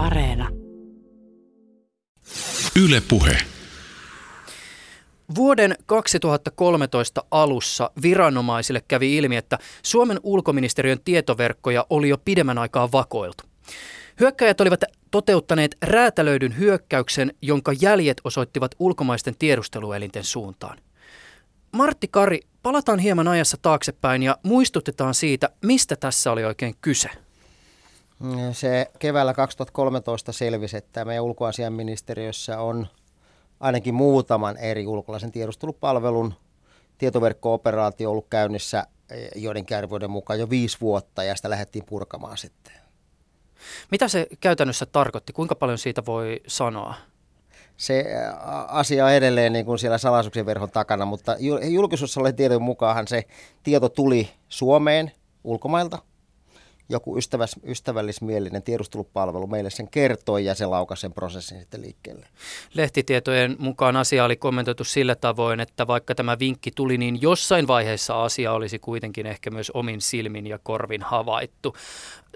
Areena. Yle Puhe. Vuoden 2013 alussa viranomaisille kävi ilmi, että Suomen ulkoministeriön tietoverkkoja oli jo pidemmän aikaa vakoiltu. Hyökkäjät olivat toteuttaneet räätälöidyn hyökkäyksen, jonka jäljet osoittivat ulkomaisten tiedusteluelinten suuntaan. Martti Kari, palataan hieman ajassa taaksepäin ja muistutetaan siitä, mistä tässä oli oikein kyse. Se keväällä 2013 selvisi, että meidän ulkoasianministeriössä on ainakin muutaman eri ulkolaisen tiedustelupalvelun tietoverkko-operaatio ollut käynnissä joidenkin arvioiden mukaan jo viisi vuotta ja sitä lähdettiin purkamaan sitten. Mitä se käytännössä tarkoitti? Kuinka paljon siitä voi sanoa? Se asia on edelleen niin kuin siellä salaisuuksien verhon takana, mutta julkisuudessa oli tiedon mukaan se tieto tuli Suomeen ulkomailta joku ystäväs, ystävällismielinen tiedustelupalvelu meille sen kertoi ja se laukasi sen prosessin sitten liikkeelle. Lehtitietojen mukaan asia oli kommentoitu sillä tavoin, että vaikka tämä vinkki tuli, niin jossain vaiheessa asia olisi kuitenkin ehkä myös omin silmin ja korvin havaittu.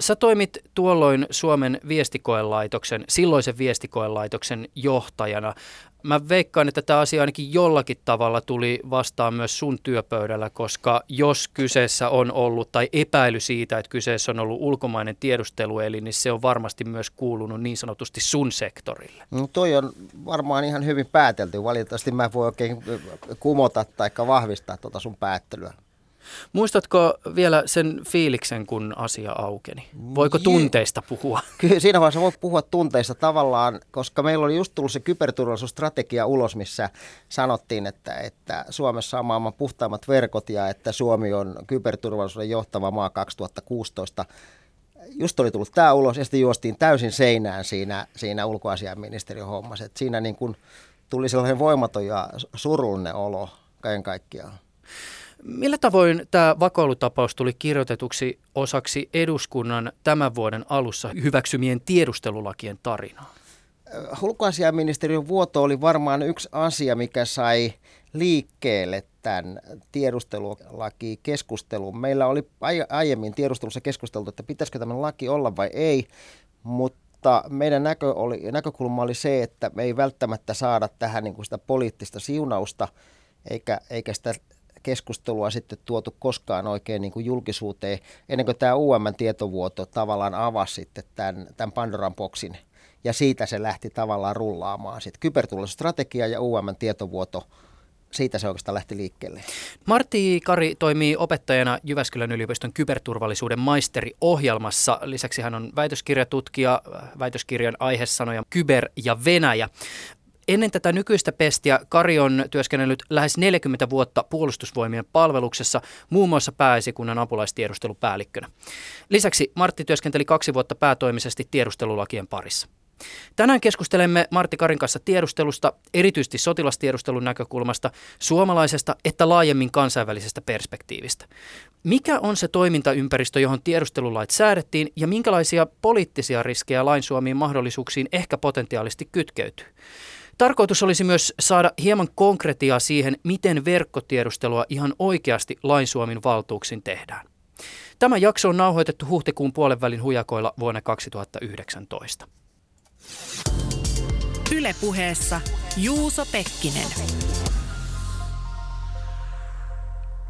Sä toimit tuolloin Suomen viestikoelaitoksen, silloisen viestikoelaitoksen johtajana. Mä veikkaan, että tämä asia ainakin jollakin tavalla tuli vastaan myös sun työpöydällä, koska jos kyseessä on ollut tai epäily siitä, että kyseessä on ollut ulkomainen tiedustelueli, niin se on varmasti myös kuulunut niin sanotusti sun sektorille. No toi on varmaan ihan hyvin päätelty. Valitettavasti mä voi oikein kumota tai vahvistaa tuota sun päättelyä. Muistatko vielä sen fiiliksen, kun asia aukeni? Voiko tunteista puhua? Kyllä siinä vaiheessa voi puhua tunteista tavallaan, koska meillä oli just tullut se kyberturvallisuusstrategia ulos, missä sanottiin, että, että Suomessa on maailman puhtaimmat verkot ja että Suomi on kyberturvallisuuden johtava maa 2016 just oli tullut tämä ulos ja sitten juostiin täysin seinään siinä, siinä ulkoasiainministeriön hommassa. Et siinä niin kun tuli sellainen voimaton ja surullinen olo kaiken kaikkiaan. Millä tavoin tämä vakoilutapaus tuli kirjoitetuksi osaksi eduskunnan tämän vuoden alussa hyväksymien tiedustelulakien tarinaa? Ulkoasiaministeriön vuoto oli varmaan yksi asia, mikä sai liikkeelle tämän tiedustelulaki-keskustelun. Meillä oli aiemmin tiedustelussa keskusteltu, että pitäisikö tämä laki olla vai ei, mutta meidän näkö oli, näkökulma oli se, että me ei välttämättä saada tähän niin kuin sitä poliittista siunausta, eikä, eikä sitä keskustelua sitten tuotu koskaan oikein niin kuin julkisuuteen, ennen kuin tämä UM-tietovuoto tavallaan avasi sitten tämän, tämän Pandoran boksin. Ja siitä se lähti tavallaan rullaamaan. Sitten kyberturvallisuusstrategia ja UM-tietovuoto siitä se oikeastaan lähti liikkeelle. Martti Kari toimii opettajana Jyväskylän yliopiston kyberturvallisuuden maisteriohjelmassa. Lisäksi hän on väitöskirjatutkija, väitöskirjan aihesanoja Kyber ja Venäjä. Ennen tätä nykyistä pestiä Kari on työskennellyt lähes 40 vuotta puolustusvoimien palveluksessa, muun muassa pääesikunnan apulaistiedustelupäällikkönä. Lisäksi Martti työskenteli kaksi vuotta päätoimisesti tiedustelulakien parissa. Tänään keskustelemme Martti Karin kanssa tiedustelusta, erityisesti sotilastiedustelun näkökulmasta, suomalaisesta että laajemmin kansainvälisestä perspektiivistä. Mikä on se toimintaympäristö, johon tiedustelulait säädettiin ja minkälaisia poliittisia riskejä lain suomiin mahdollisuuksiin ehkä potentiaalisesti kytkeytyy? Tarkoitus olisi myös saada hieman konkretiaa siihen, miten verkkotiedustelua ihan oikeasti lain Suomen valtuuksin tehdään. Tämä jakso on nauhoitettu huhtikuun puolen välin hujakoilla vuonna 2019. Ylepuheessa Juuso Pekkinen.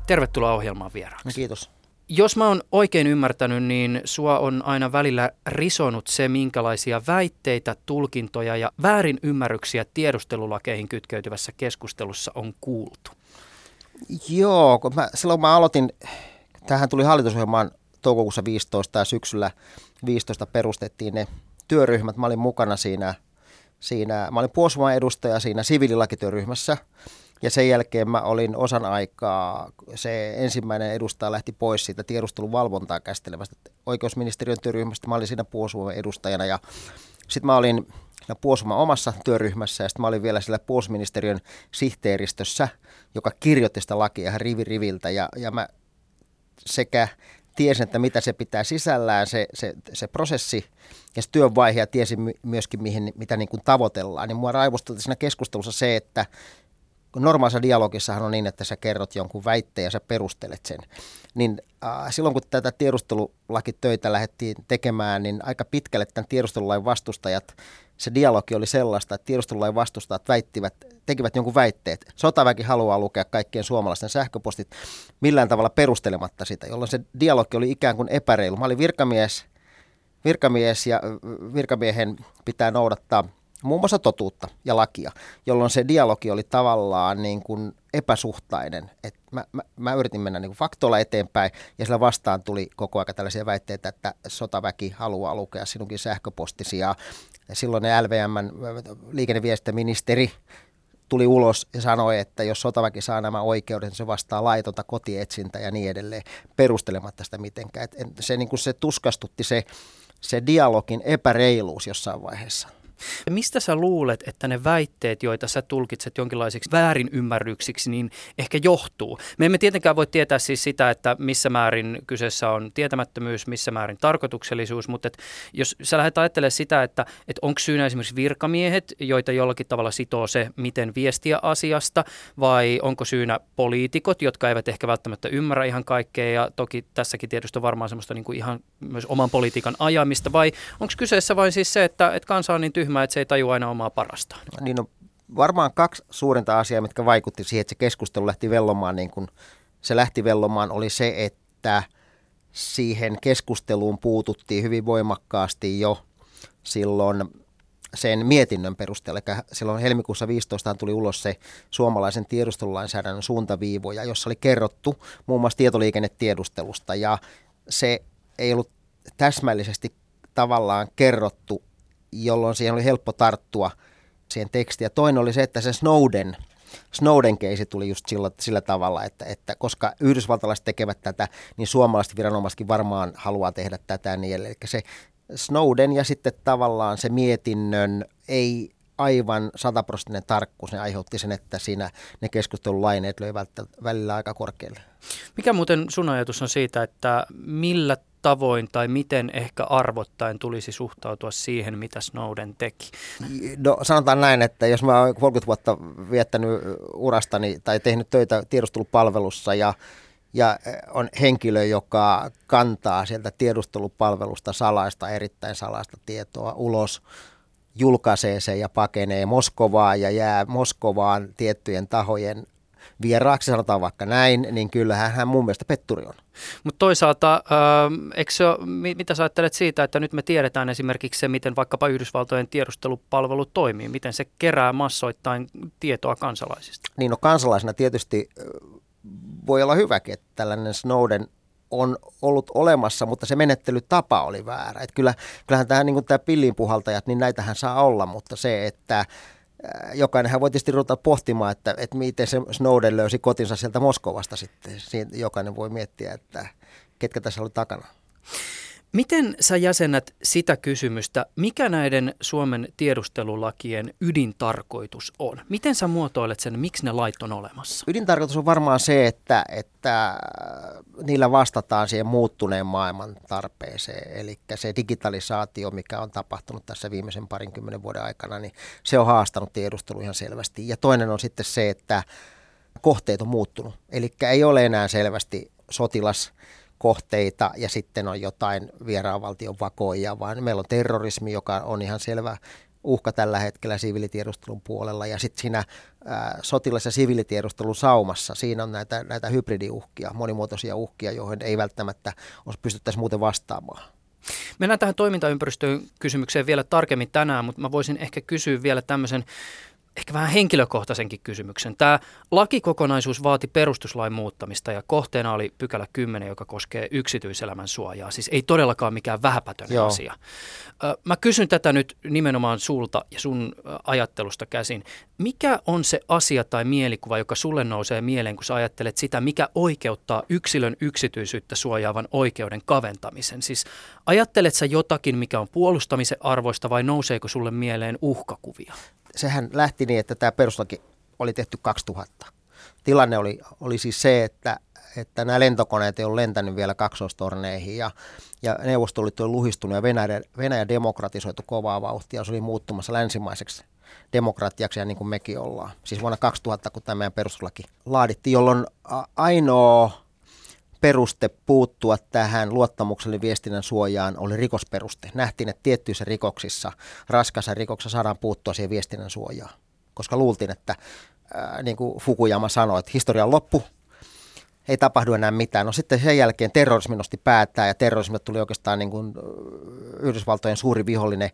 Tervetuloa ohjelmaan vieraaksi. Kiitos. Jos mä oon oikein ymmärtänyt, niin sua on aina välillä risonut se, minkälaisia väitteitä, tulkintoja ja väärinymmärryksiä tiedustelulakeihin kytkeytyvässä keskustelussa on kuultu. Joo, kun mä, silloin mä aloitin, tähän tuli hallitusohjelmaan toukokuussa 15 ja syksyllä 15 perustettiin ne työryhmät. Mä olin mukana siinä, siinä mä olin puolustusvoiman edustaja siinä siviililakityöryhmässä – ja sen jälkeen mä olin osan aikaa, se ensimmäinen edustaja lähti pois siitä tiedusteluvalvontaa käsittelevästä oikeusministeriön työryhmästä. Mä olin siinä puolustusvoiman edustajana ja sitten mä olin puolustusvoiman omassa työryhmässä ja sitten mä olin vielä siellä puolustusministeriön sihteeristössä, joka kirjoitti sitä lakia ihan rivi riviltä ja, ja mä sekä tiesin, että mitä se pitää sisällään, se, se, se prosessi ja se työvaihe ja tiesin myöskin, mihin, mitä niin kuin tavoitellaan. Niin mua raivostui siinä keskustelussa se, että normaalissa dialogissahan on niin, että sä kerrot jonkun väitteen ja sä perustelet sen. Niin äh, silloin kun tätä tiedustelulakitöitä lähdettiin tekemään, niin aika pitkälle tämän tiedustelulain vastustajat, se dialogi oli sellaista, että tiedustelulain vastustajat väittivät, tekivät jonkun väitteet. Sotaväki haluaa lukea kaikkien suomalaisten sähköpostit millään tavalla perustelematta sitä, jolloin se dialogi oli ikään kuin epäreilu. Mä olin virkamies, virkamies ja virkamiehen pitää noudattaa muun muassa totuutta ja lakia, jolloin se dialogi oli tavallaan niin kuin epäsuhtainen. Et mä, mä, mä yritin mennä niin kuin faktoilla eteenpäin ja sillä vastaan tuli koko ajan tällaisia väitteitä, että sotaväki haluaa lukea sinunkin sähköpostisi ja silloin ne LVMn liikenneviestintäministeri tuli ulos ja sanoi, että jos sotaväki saa nämä oikeudet, niin se vastaa laitonta kotietsintä ja niin edelleen, perustelematta sitä mitenkään. Et se, niin kuin se tuskastutti se, se dialogin epäreiluus jossain vaiheessa. Mistä sä luulet, että ne väitteet, joita sä tulkitset jonkinlaisiksi väärinymmärryksiksi, niin ehkä johtuu? Me emme tietenkään voi tietää siis sitä, että missä määrin kyseessä on tietämättömyys, missä määrin tarkoituksellisuus, mutta et jos sä lähdet ajattelemaan sitä, että et onko syynä esimerkiksi virkamiehet, joita jollakin tavalla sitoo se, miten viestiä asiasta, vai onko syynä poliitikot, jotka eivät ehkä välttämättä ymmärrä ihan kaikkea, ja toki tässäkin tietysti on varmaan semmoista niin kuin ihan myös oman politiikan ajamista, vai onko kyseessä vain siis se, että, että kansa on niin tyhmä, että se ei taju aina omaa parastaan. Niin on varmaan kaksi suurinta asiaa, mitkä vaikutti siihen, että se keskustelu lähti vellomaan niin kuin se lähti vellomaan, oli se, että siihen keskusteluun puututtiin hyvin voimakkaasti jo silloin sen mietinnön perusteella. Eli silloin helmikuussa 15 tuli ulos se suomalaisen tiedustelulainsäädännön suuntaviivoja, jossa oli kerrottu muun muassa tietoliikennetiedustelusta ja se ei ollut täsmällisesti tavallaan kerrottu jolloin siihen oli helppo tarttua siihen tekstiin. Ja toinen oli se, että se Snowden, Snowden keisi tuli just sillä, sillä tavalla, että, että koska yhdysvaltalaiset tekevät tätä, niin suomalaiset viranomaisetkin varmaan haluaa tehdä tätä niin Eli se Snowden ja sitten tavallaan se mietinnön ei aivan sataprosenttinen tarkkuus, ne aiheutti sen, että siinä ne keskustelulaineet löivät välillä aika korkealle. Mikä muuten sun ajatus on siitä, että millä tavoin tai miten ehkä arvottaen tulisi suhtautua siihen, mitä Snowden teki? No sanotaan näin, että jos mä oon 30 vuotta viettänyt urastani tai tehnyt töitä tiedustelupalvelussa ja ja on henkilö, joka kantaa sieltä tiedustelupalvelusta salaista, erittäin salaista tietoa ulos, julkaisee sen ja pakenee Moskovaa ja jää Moskovaan tiettyjen tahojen vieraaksi, sanotaan vaikka näin, niin kyllähän hän mun mielestä petturi on. Mutta toisaalta, äh, se mitä sä ajattelet siitä, että nyt me tiedetään esimerkiksi se, miten vaikkapa Yhdysvaltojen tiedustelupalvelu toimii, miten se kerää massoittain tietoa kansalaisista? Niin no kansalaisena tietysti voi olla hyväkin, että tällainen Snowden on ollut olemassa, mutta se menettelytapa oli väärä. Et kyllä, kyllähän tämä, niin tämä pillinpuhaltajat, niin näitähän saa olla, mutta se, että jokainenhan voi tietysti ruveta pohtimaan, että, että miten se Snowden löysi kotinsa sieltä Moskovasta sitten. Siitä jokainen voi miettiä, että ketkä tässä oli takana. Miten sä jäsennät sitä kysymystä, mikä näiden Suomen tiedustelulakien ydintarkoitus on? Miten sä muotoilet sen, miksi ne lait on olemassa? Ydintarkoitus on varmaan se, että, että niillä vastataan siihen muuttuneen maailman tarpeeseen. Eli se digitalisaatio, mikä on tapahtunut tässä viimeisen parinkymmenen vuoden aikana, niin se on haastanut tiedustelu ihan selvästi. Ja toinen on sitten se, että kohteet on muuttunut. Eli ei ole enää selvästi sotilas kohteita ja sitten on jotain vieraanvaltion vakoja, vaan meillä on terrorismi, joka on ihan selvä uhka tällä hetkellä siviilitiedustelun puolella ja sitten siinä ää, sotilas- ja siviilitiedustelun saumassa, siinä on näitä, näitä hybridiuhkia, monimuotoisia uhkia, joihin ei välttämättä pystyttäisi muuten vastaamaan. Mennään tähän toimintaympäristöön kysymykseen vielä tarkemmin tänään, mutta mä voisin ehkä kysyä vielä tämmöisen ehkä vähän henkilökohtaisenkin kysymyksen. Tämä lakikokonaisuus vaati perustuslain muuttamista ja kohteena oli pykälä 10, joka koskee yksityiselämän suojaa. Siis ei todellakaan mikään vähäpätöinen Joo. asia. Mä kysyn tätä nyt nimenomaan sulta ja sun ajattelusta käsin. Mikä on se asia tai mielikuva, joka sulle nousee mieleen, kun sä ajattelet sitä, mikä oikeuttaa yksilön yksityisyyttä suojaavan oikeuden kaventamisen? Siis ajattelet sä jotakin, mikä on puolustamisen arvoista vai nouseeko sulle mieleen uhkakuvia? Sehän lähti niin, että tämä peruslaki oli tehty 2000. Tilanne oli, oli siis se, että, että nämä lentokoneet ei ole lentänyt vielä kaksoistorneihin ja, ja Neuvostoliitto oli luhistunut ja Venäjä, Venäjä demokratisoitu kovaa vauhtia. Se oli muuttumassa länsimaiseksi demokratiaksi ja niin kuin mekin ollaan. Siis vuonna 2000, kun tämä meidän perustuslaki laadittiin, jolloin ainoa peruste puuttua tähän luottamuksellinen viestinnän suojaan oli rikosperuste. Nähtiin, että tiettyissä rikoksissa, raskassa rikoksessa saadaan puuttua siihen viestinnän suojaan, koska luultiin, että ää, niin kuin Fukuyama sanoi, että historia on loppu, ei tapahdu enää mitään. No sitten sen jälkeen terrorismi nosti päättää ja terrorismi tuli oikeastaan niin kuin Yhdysvaltojen suuri vihollinen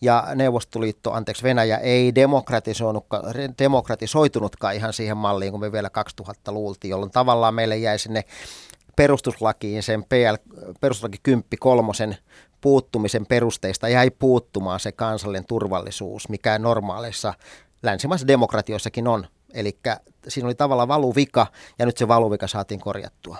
ja Neuvostoliitto, anteeksi Venäjä, ei demokratisoitunutkaan ihan siihen malliin, kun me vielä 2000 luultiin, jolloin tavallaan meille jäi sinne perustuslakiin sen PL, perustuslaki 10 kolmosen puuttumisen perusteista jäi puuttumaan se kansallinen turvallisuus, mikä normaaleissa länsimaisissa demokratioissakin on. Eli siinä oli tavallaan valuvika ja nyt se valuvika saatiin korjattua.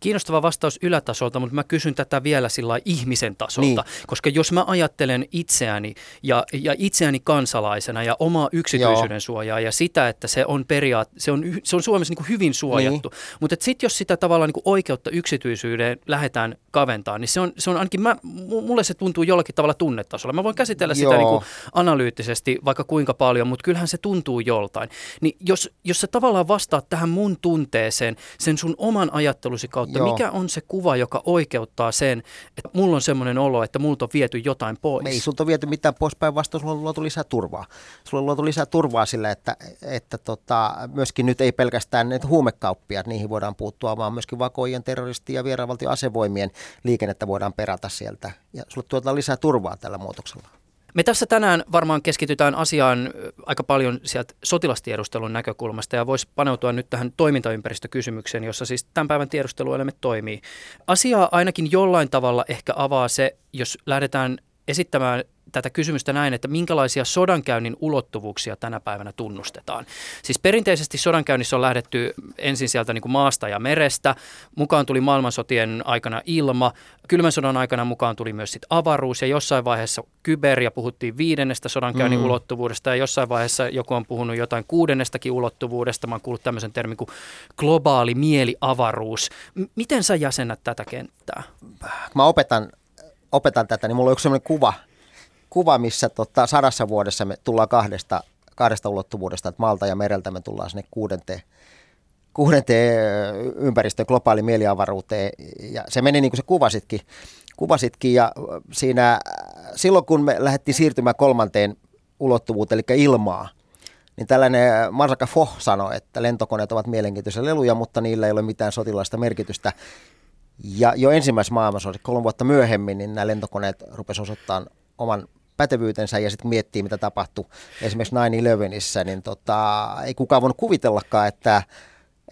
Kiinnostava vastaus ylätasolta, mutta mä kysyn tätä vielä sillä ihmisen tasolta, niin. koska jos mä ajattelen itseäni ja, ja itseäni kansalaisena ja omaa yksityisyyden Joo. suojaa ja sitä, että se on periaat, se on, se on Suomessa niin kuin hyvin suojattu, niin. mutta sitten jos sitä tavallaan niin kuin oikeutta yksityisyyteen lähdetään kaventaa, niin se on, se on ainakin, mä, mulle se tuntuu jollakin tavalla tunnetasolla. Mä voin käsitellä Joo. sitä niin kuin analyyttisesti vaikka kuinka paljon, mutta kyllähän se tuntuu joltain. Niin jos, jos sä tavallaan vastaat tähän mun tunteeseen, sen sun oman ajattelun analyysi kautta, Joo. mikä on se kuva, joka oikeuttaa sen, että mulla on semmoinen olo, että multa on viety jotain pois? Ei sulta viety mitään pois, päinvastoin sulla on luotu lisää turvaa. Sulla on luotu lisää turvaa sillä, että, että tota, myöskin nyt ei pelkästään ne huumekauppiaat, niihin voidaan puuttua, vaan myöskin vakojen, terroristi- ja vieraanvaltion asevoimien liikennettä voidaan perata sieltä. Ja sulle tuotaan lisää turvaa tällä muutoksella. Me tässä tänään varmaan keskitytään asiaan aika paljon sieltä sotilastiedustelun näkökulmasta ja voisi paneutua nyt tähän toimintaympäristökysymykseen, jossa siis tämän päivän tiedusteluelimet toimii. Asiaa ainakin jollain tavalla ehkä avaa se, jos lähdetään esittämään tätä kysymystä näin, että minkälaisia sodankäynnin ulottuvuuksia tänä päivänä tunnustetaan. Siis perinteisesti sodankäynnissä on lähdetty ensin sieltä niin kuin maasta ja merestä, mukaan tuli maailmansotien aikana ilma, kylmän sodan aikana mukaan tuli myös sit avaruus ja jossain vaiheessa kyber ja puhuttiin viidennestä sodankäynnin mm. ulottuvuudesta ja jossain vaiheessa joku on puhunut jotain kuudennestakin ulottuvuudesta. Mä oon kuullut tämmöisen termin kuin globaali mieliavaruus. M- miten sä jäsennät tätä kenttää? Mä opetan, opetan tätä, niin mulla on yksi sellainen kuva – kuva, missä tota, sadassa vuodessa me tullaan kahdesta, kahdesta ulottuvuudesta, että maalta ja mereltä me tullaan sinne kuudenteen, kuudenteen ympäristön globaali mieliavaruuteen. Ja se meni niin kuin se kuvasitkin, kuvasitkin ja siinä, silloin kun me lähdettiin siirtymään kolmanteen ulottuvuuteen, eli ilmaa, niin tällainen Marsaka Foh sanoi, että lentokoneet ovat mielenkiintoisia leluja, mutta niillä ei ole mitään sotilaista merkitystä. Ja jo ensimmäisessä maailmansodassa, kolme vuotta myöhemmin, niin nämä lentokoneet rupesivat osoittamaan oman pätevyytensä ja sitten miettii, mitä tapahtui esimerkiksi 9-11, niin tota, ei kukaan voinut kuvitellakaan, että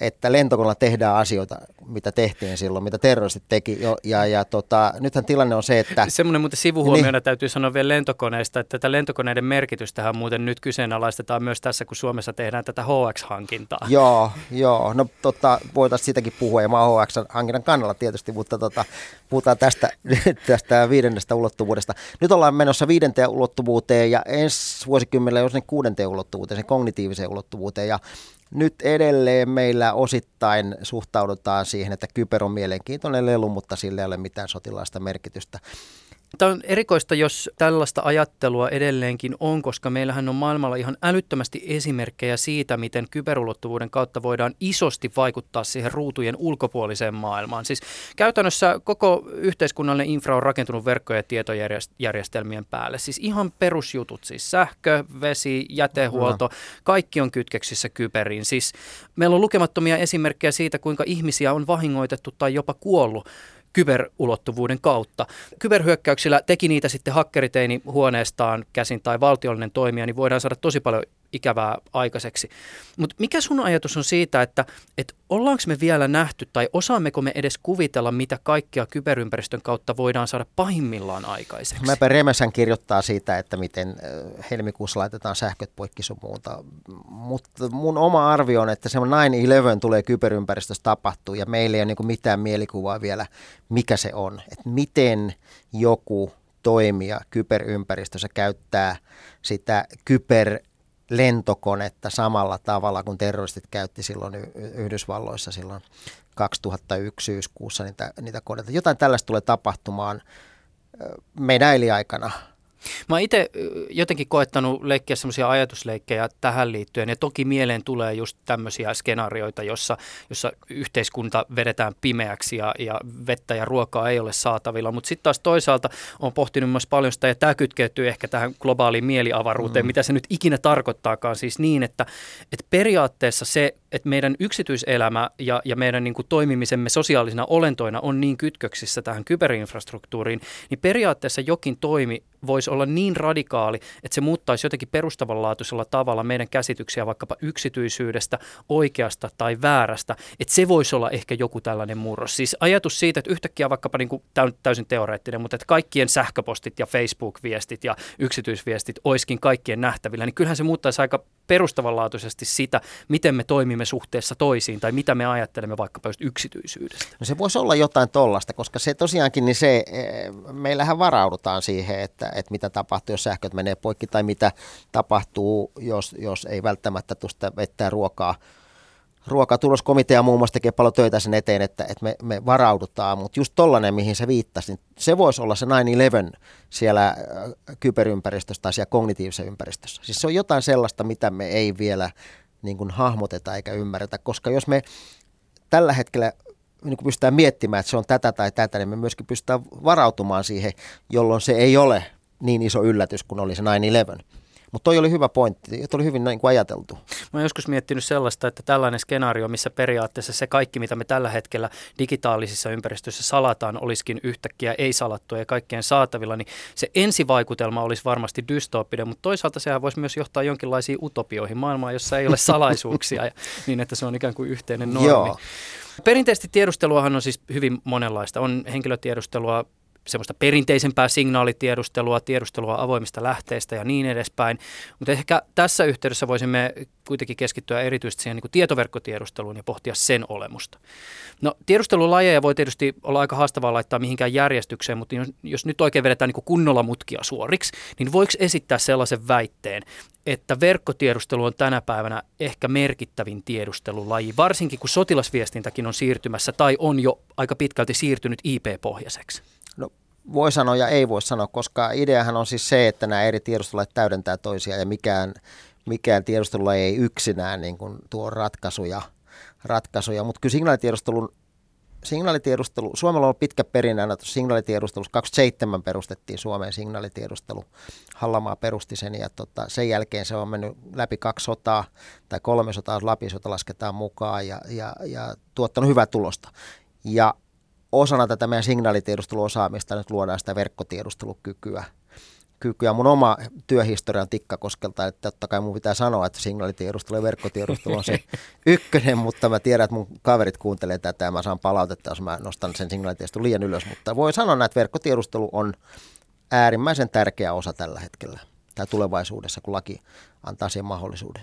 että lentokoneella tehdään asioita, mitä tehtiin silloin, mitä terroristit teki. Jo, ja, ja tota, nythän tilanne on se, että... Semmoinen muuten sivuhuomiona niin, täytyy sanoa vielä lentokoneista, että tätä lentokoneiden merkitystähän muuten nyt kyseenalaistetaan myös tässä, kun Suomessa tehdään tätä HX-hankintaa. Joo, joo. No tota, voitaisiin sitäkin puhua, ja mä HX-hankinnan kannalla tietysti, mutta tota, puhutaan tästä, tästä viidennestä ulottuvuudesta. Nyt ollaan menossa viidenteen ulottuvuuteen ja ensi vuosikymmenellä jos ne kuudenteen ulottuvuuteen, sen kognitiiviseen ulottuvuuteen. Ja nyt edelleen meillä osittain suhtaudutaan siihen, että kyber on mielenkiintoinen lelu, mutta sillä ei ole mitään sotilaista merkitystä. Tämä on erikoista, jos tällaista ajattelua edelleenkin on, koska meillähän on maailmalla ihan älyttömästi esimerkkejä siitä, miten kyberulottuvuuden kautta voidaan isosti vaikuttaa siihen ruutujen ulkopuoliseen maailmaan. Siis käytännössä koko yhteiskunnallinen infra on rakentunut verkkojen ja tietojärjestelmien päälle. Siis ihan perusjutut, siis sähkö, vesi, jätehuolto, kaikki on kytkeksissä kyberiin. Siis meillä on lukemattomia esimerkkejä siitä, kuinka ihmisiä on vahingoitettu tai jopa kuollut kyberulottuvuuden kautta. Kyberhyökkäyksillä teki niitä sitten hakkeriteini huoneestaan käsin tai valtiollinen toimija, niin voidaan saada tosi paljon ikävää aikaiseksi. Mutta mikä sun ajatus on siitä, että, että ollaanko me vielä nähty tai osaammeko me edes kuvitella, mitä kaikkea kyberympäristön kautta voidaan saada pahimmillaan aikaiseksi? Mäpä Remesän kirjoittaa siitä, että miten helmikuussa laitetaan sähköt poikki sun muuta. Mutta mun oma arvio on, että se 9-11 tulee kyberympäristössä tapahtuu ja meillä ei ole niin mitään mielikuvaa vielä, mikä se on. Että miten joku toimija kyberympäristössä käyttää sitä kyber lentokonetta samalla tavalla kuin terroristit käytti silloin Yhdysvalloissa silloin 2001 syyskuussa niitä, niitä koneita. Jotain tällaista tulee tapahtumaan meidän eläaikana. Mä oon itse jotenkin koettanut leikkiä semmoisia ajatusleikkejä tähän liittyen, ja toki mieleen tulee just tämmöisiä skenaarioita, jossa, jossa yhteiskunta vedetään pimeäksi ja, ja vettä ja ruokaa ei ole saatavilla, mutta sitten taas toisaalta on pohtinut myös paljon sitä, ja tämä kytkeytyy ehkä tähän globaaliin mieliavaruuteen, mm. mitä se nyt ikinä tarkoittaakaan, siis niin, että, että periaatteessa se, että meidän yksityiselämä ja, ja meidän niin kuin toimimisemme sosiaalisina olentoina on niin kytköksissä tähän kyberinfrastruktuuriin, niin periaatteessa jokin toimi voisi olla niin radikaali, että se muuttaisi jotenkin perustavanlaatuisella tavalla meidän käsityksiä vaikkapa yksityisyydestä, oikeasta tai väärästä, että se voisi olla ehkä joku tällainen murros. Siis ajatus siitä, että yhtäkkiä vaikkapa, niin kuin, tämä on täysin teoreettinen, mutta että kaikkien sähköpostit ja Facebook-viestit ja yksityisviestit olisikin kaikkien nähtävillä, niin kyllähän se muuttaisi aika perustavanlaatuisesti sitä, miten me toimimme suhteessa toisiin tai mitä me ajattelemme vaikkapa just yksityisyydestä. No se voisi olla jotain tollasta, koska se tosiaankin, niin se, eh, meillähän varaudutaan siihen, että, että mitä tapahtuu, jos sähköt menee poikki tai mitä tapahtuu, jos, jos ei välttämättä tuosta vettä ruokaa ruokatuloskomitea muun muassa tekee paljon töitä sen eteen, että, että me, me varaudutaan, mutta just tollainen, mihin se viittasi, niin se voisi olla se 9-11 siellä äh, kyberympäristössä tai siellä kognitiivisessa ympäristössä. Siis se on jotain sellaista, mitä me ei vielä niin kuin hahmoteta eikä ymmärretä, koska jos me tällä hetkellä niin kuin pystytään miettimään, että se on tätä tai tätä, niin me myöskin pystytään varautumaan siihen, jolloin se ei ole niin iso yllätys kuin oli se 9-11. Mutta toi oli hyvä pointti, toi oli hyvin niin kuin ajateltu. Mä oon joskus miettinyt sellaista, että tällainen skenaario, missä periaatteessa se kaikki, mitä me tällä hetkellä digitaalisissa ympäristöissä salataan, olisikin yhtäkkiä ei-salattua ja kaikkien saatavilla, niin se ensivaikutelma olisi varmasti dystooppinen, mutta toisaalta sehän voisi myös johtaa jonkinlaisiin utopioihin maailmaan, jossa ei ole salaisuuksia, ja, niin että se on ikään kuin yhteinen normi. Joo. Perinteisesti tiedusteluahan on siis hyvin monenlaista. On henkilötiedustelua, semmoista perinteisempää signaalitiedustelua, tiedustelua avoimista lähteistä ja niin edespäin. Mutta ehkä tässä yhteydessä voisimme kuitenkin keskittyä erityisesti siihen niin kuin tietoverkkotiedusteluun ja pohtia sen olemusta. No tiedustelulajeja voi tietysti olla aika haastavaa laittaa mihinkään järjestykseen, mutta jos, jos nyt oikein vedetään niin kuin kunnolla mutkia suoriksi, niin voiko esittää sellaisen väitteen, että verkkotiedustelu on tänä päivänä ehkä merkittävin tiedustelulaji, varsinkin kun sotilasviestintäkin on siirtymässä tai on jo aika pitkälti siirtynyt IP-pohjaiseksi? No voi sanoa ja ei voi sanoa, koska ideahan on siis se, että nämä eri tiedustelulait täydentää toisiaan ja mikään, mikään tiedustelulaji ei yksinään niin kuin tuo ratkaisuja, ratkaisuja. mutta kyllä signaalitiedustelun signaalitiedustelu, Suomella on pitkä perinne aina signaalitiedustelussa, 27 perustettiin Suomeen signaalitiedustelu, Hallamaa perusti sen ja tota, sen jälkeen se on mennyt läpi kaksi sotaa tai kolme sotaa, läpisota lasketaan mukaan ja, ja, ja tuottanut hyvää tulosta. Ja osana tätä meidän signaalitiedusteluosaamista nyt luodaan sitä verkkotiedustelukykyä. Kykyä. Mun oma työhistoria on Tikkakoskelta, että totta kai mun pitää sanoa, että signaalitiedustelu ja verkkotiedustelu on se ykkönen, mutta mä tiedän, että mun kaverit kuuntelee tätä ja mä saan palautetta, jos mä nostan sen signaalitiedustelun liian ylös. Mutta voi sanoa, että verkkotiedustelu on äärimmäisen tärkeä osa tällä hetkellä tai tulevaisuudessa, kun laki antaa siihen mahdollisuuden.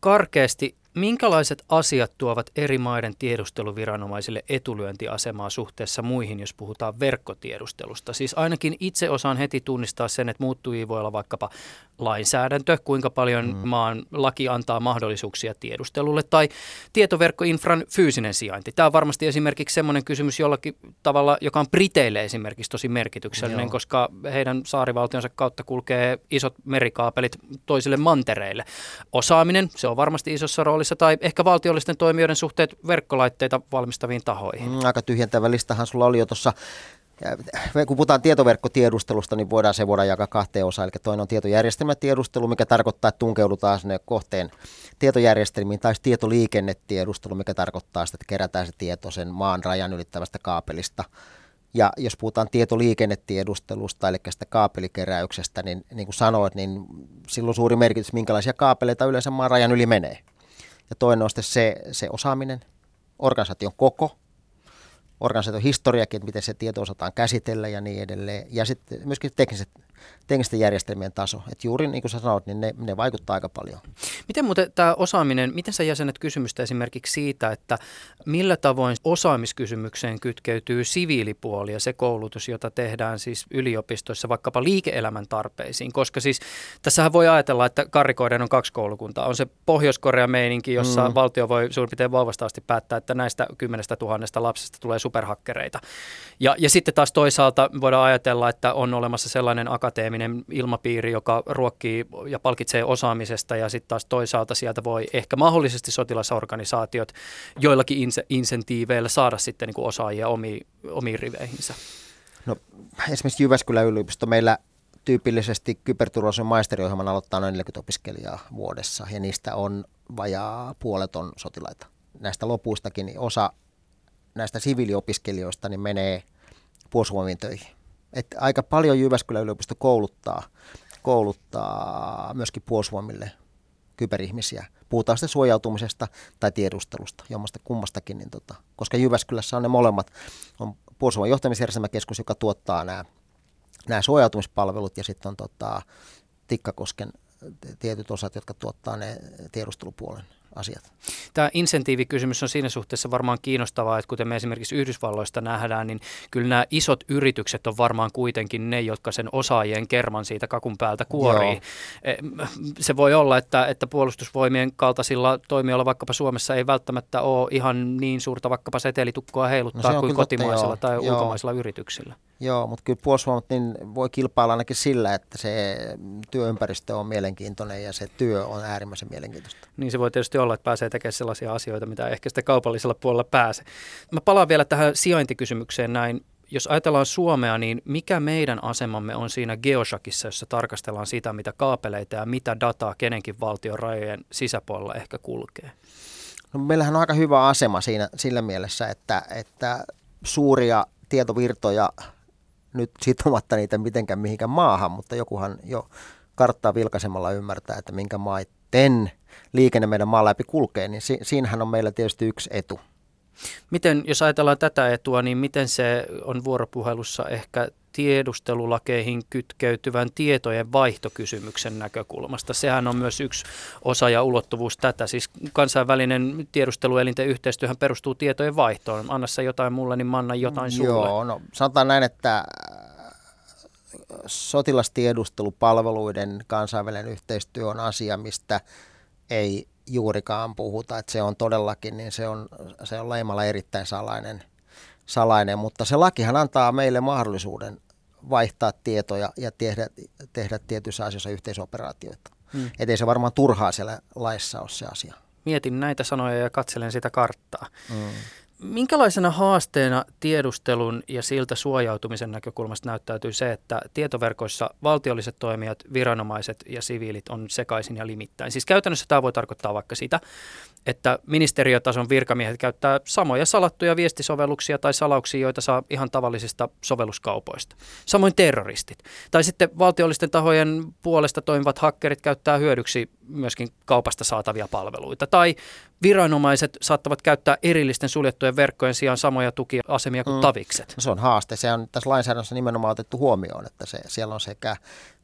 Karkeasti Minkälaiset asiat tuovat eri maiden tiedusteluviranomaisille etulyöntiasemaa suhteessa muihin, jos puhutaan verkkotiedustelusta? Siis ainakin itse osaan heti tunnistaa sen, että muuttui voi olla vaikkapa lainsäädäntö, kuinka paljon mm. maan laki antaa mahdollisuuksia tiedustelulle, tai tietoverkkoinfran fyysinen sijainti. Tämä on varmasti esimerkiksi semmoinen kysymys jollakin tavalla, joka on Briteille esimerkiksi tosi merkityksellinen, Joo. koska heidän saarivaltionsa kautta kulkee isot merikaapelit toisille mantereille. Osaaminen, se on varmasti isossa roolissa roolissa tai ehkä valtiollisten toimijoiden suhteet verkkolaitteita valmistaviin tahoihin? Mm, aika tyhjentävä listahan sulla oli jo tuossa kun puhutaan tietoverkkotiedustelusta, niin voidaan se voidaan jakaa kahteen osaan. Eli toinen on tietojärjestelmätiedustelu, mikä tarkoittaa, että tunkeudutaan sinne kohteen tietojärjestelmiin, tai tietoliikennetiedustelu, mikä tarkoittaa sitä, että kerätään se tieto sen maan rajan ylittävästä kaapelista. Ja jos puhutaan tietoliikennetiedustelusta, eli sitä kaapelikeräyksestä, niin niin kuin sanoit, niin silloin suuri merkitys, minkälaisia kaapeleita yleensä maan rajan yli menee. Ja toinen on sitten se, se osaaminen, organisaation koko, organisaation historiakin, että miten se tieto osataan käsitellä ja niin edelleen. Ja sitten myöskin tekniset teknisten järjestelmien taso. Että juuri niin kuin sä sanoit, niin ne, ne vaikuttaa aika paljon. Miten muuten tämä osaaminen, miten sä jäsenet kysymystä esimerkiksi siitä, että millä tavoin osaamiskysymykseen kytkeytyy siviilipuoli ja se koulutus, jota tehdään siis yliopistoissa vaikkapa liike-elämän tarpeisiin, koska siis tässähän voi ajatella, että karrikoiden on kaksi koulukuntaa. On se Pohjois-Korean meininki, jossa mm. valtio voi suurin piirtein vauvasta asti päättää, että näistä kymmenestä tuhannesta lapsesta tulee superhakkereita. Ja, ja sitten taas toisaalta voidaan ajatella, että on olemassa sellainen akateeminen akateeminen ilmapiiri, joka ruokkii ja palkitsee osaamisesta ja sitten taas toisaalta sieltä voi ehkä mahdollisesti sotilasorganisaatiot joillakin inse- insentiiveillä saada sitten niin kuin osaajia omiin, omiin riveihinsä. No, esimerkiksi Jyväskylän yliopisto meillä tyypillisesti kyberturvallisuuden maisteriohjelman aloittaa noin 40 opiskelijaa vuodessa ja niistä on vajaa puoleton sotilaita. Näistä lopuistakin osa näistä siviiliopiskelijoista niin menee puolustusvoimien töihin. Et aika paljon Jyväskylän yliopisto kouluttaa, kouluttaa myöskin puolustusvoimille kyberihmisiä. Puhutaan sitten suojautumisesta tai tiedustelusta, jommasta kummastakin, niin tota, koska Jyväskylässä on ne molemmat. On puolustusvoiman johtamisjärjestelmäkeskus, joka tuottaa nämä, nämä suojautumispalvelut ja sitten on tota, Tikkakosken tietyt osat, jotka tuottaa ne tiedustelupuolen asiat. Tämä insentiivikysymys on siinä suhteessa varmaan kiinnostavaa, että kuten me esimerkiksi Yhdysvalloista nähdään, niin kyllä nämä isot yritykset on varmaan kuitenkin ne, jotka sen osaajien kerman siitä kakun päältä kuorii. Joo. E, se voi olla, että, että puolustusvoimien kaltaisilla toimijoilla vaikkapa Suomessa ei välttämättä ole ihan niin suurta vaikkapa setelitukkoa heiluttaa no kuin kotimaisilla totta, tai joo. ulkomaisilla yrityksillä. Joo, mutta kyllä puolustusvoimat niin voi kilpailla ainakin sillä, että se työympäristö on mielenkiintoinen ja se työ on äärimmäisen mielenkiintoista. Niin se voi tietysti olla, että pääsee tekemään sellaisia asioita, mitä ehkä sitä kaupallisella puolella pääsee. Mä palaan vielä tähän sijaintikysymykseen näin. Jos ajatellaan Suomea, niin mikä meidän asemamme on siinä geoshakissa, jossa tarkastellaan sitä, mitä kaapeleita ja mitä dataa kenenkin valtion rajojen sisäpuolella ehkä kulkee? No, meillähän on aika hyvä asema siinä, sillä mielessä, että, että suuria tietovirtoja nyt sitomatta niitä mitenkään mihinkään maahan, mutta jokuhan jo karttaa vilkaisemalla ymmärtää, että minkä maiden liikenne meidän maan läpi kulkee, niin si- siinähän on meillä tietysti yksi etu. Miten, jos ajatellaan tätä etua, niin miten se on vuoropuhelussa ehkä tiedustelulakeihin kytkeytyvän tietojen vaihtokysymyksen näkökulmasta. Sehän on myös yksi osa ja ulottuvuus tätä. Siis kansainvälinen tiedusteluelinten yhteistyöhän perustuu tietojen vaihtoon. Anna sä jotain mulle, niin mä annan jotain sulle. Joo, no sanotaan näin, että sotilastiedustelupalveluiden kansainvälinen yhteistyö on asia, mistä ei juurikaan puhuta. Että se on todellakin, niin se on, se on leimalla erittäin salainen, salainen, mutta se lakihan antaa meille mahdollisuuden vaihtaa tietoja ja tehdä, tehdä tietyissä asioissa yhteisoperaatioita. Hmm. Että ei se varmaan turhaa siellä laissa ole se asia. Mietin näitä sanoja ja katselen sitä karttaa. Hmm. Minkälaisena haasteena tiedustelun ja siltä suojautumisen näkökulmasta näyttäytyy se, että tietoverkoissa valtiolliset toimijat, viranomaiset ja siviilit on sekaisin ja limittäin? Siis käytännössä tämä voi tarkoittaa vaikka sitä, että ministeriötason virkamiehet käyttää samoja salattuja viestisovelluksia tai salauksia, joita saa ihan tavallisista sovelluskaupoista. Samoin terroristit. Tai sitten valtiollisten tahojen puolesta toimivat hakkerit käyttää hyödyksi myöskin kaupasta saatavia palveluita. Tai viranomaiset saattavat käyttää erillisten suljettujen verkkojen sijaan samoja tukiasemia kuin mm. tavikset. No se on haaste. Se on tässä lainsäädännössä nimenomaan otettu huomioon, että se, siellä on sekä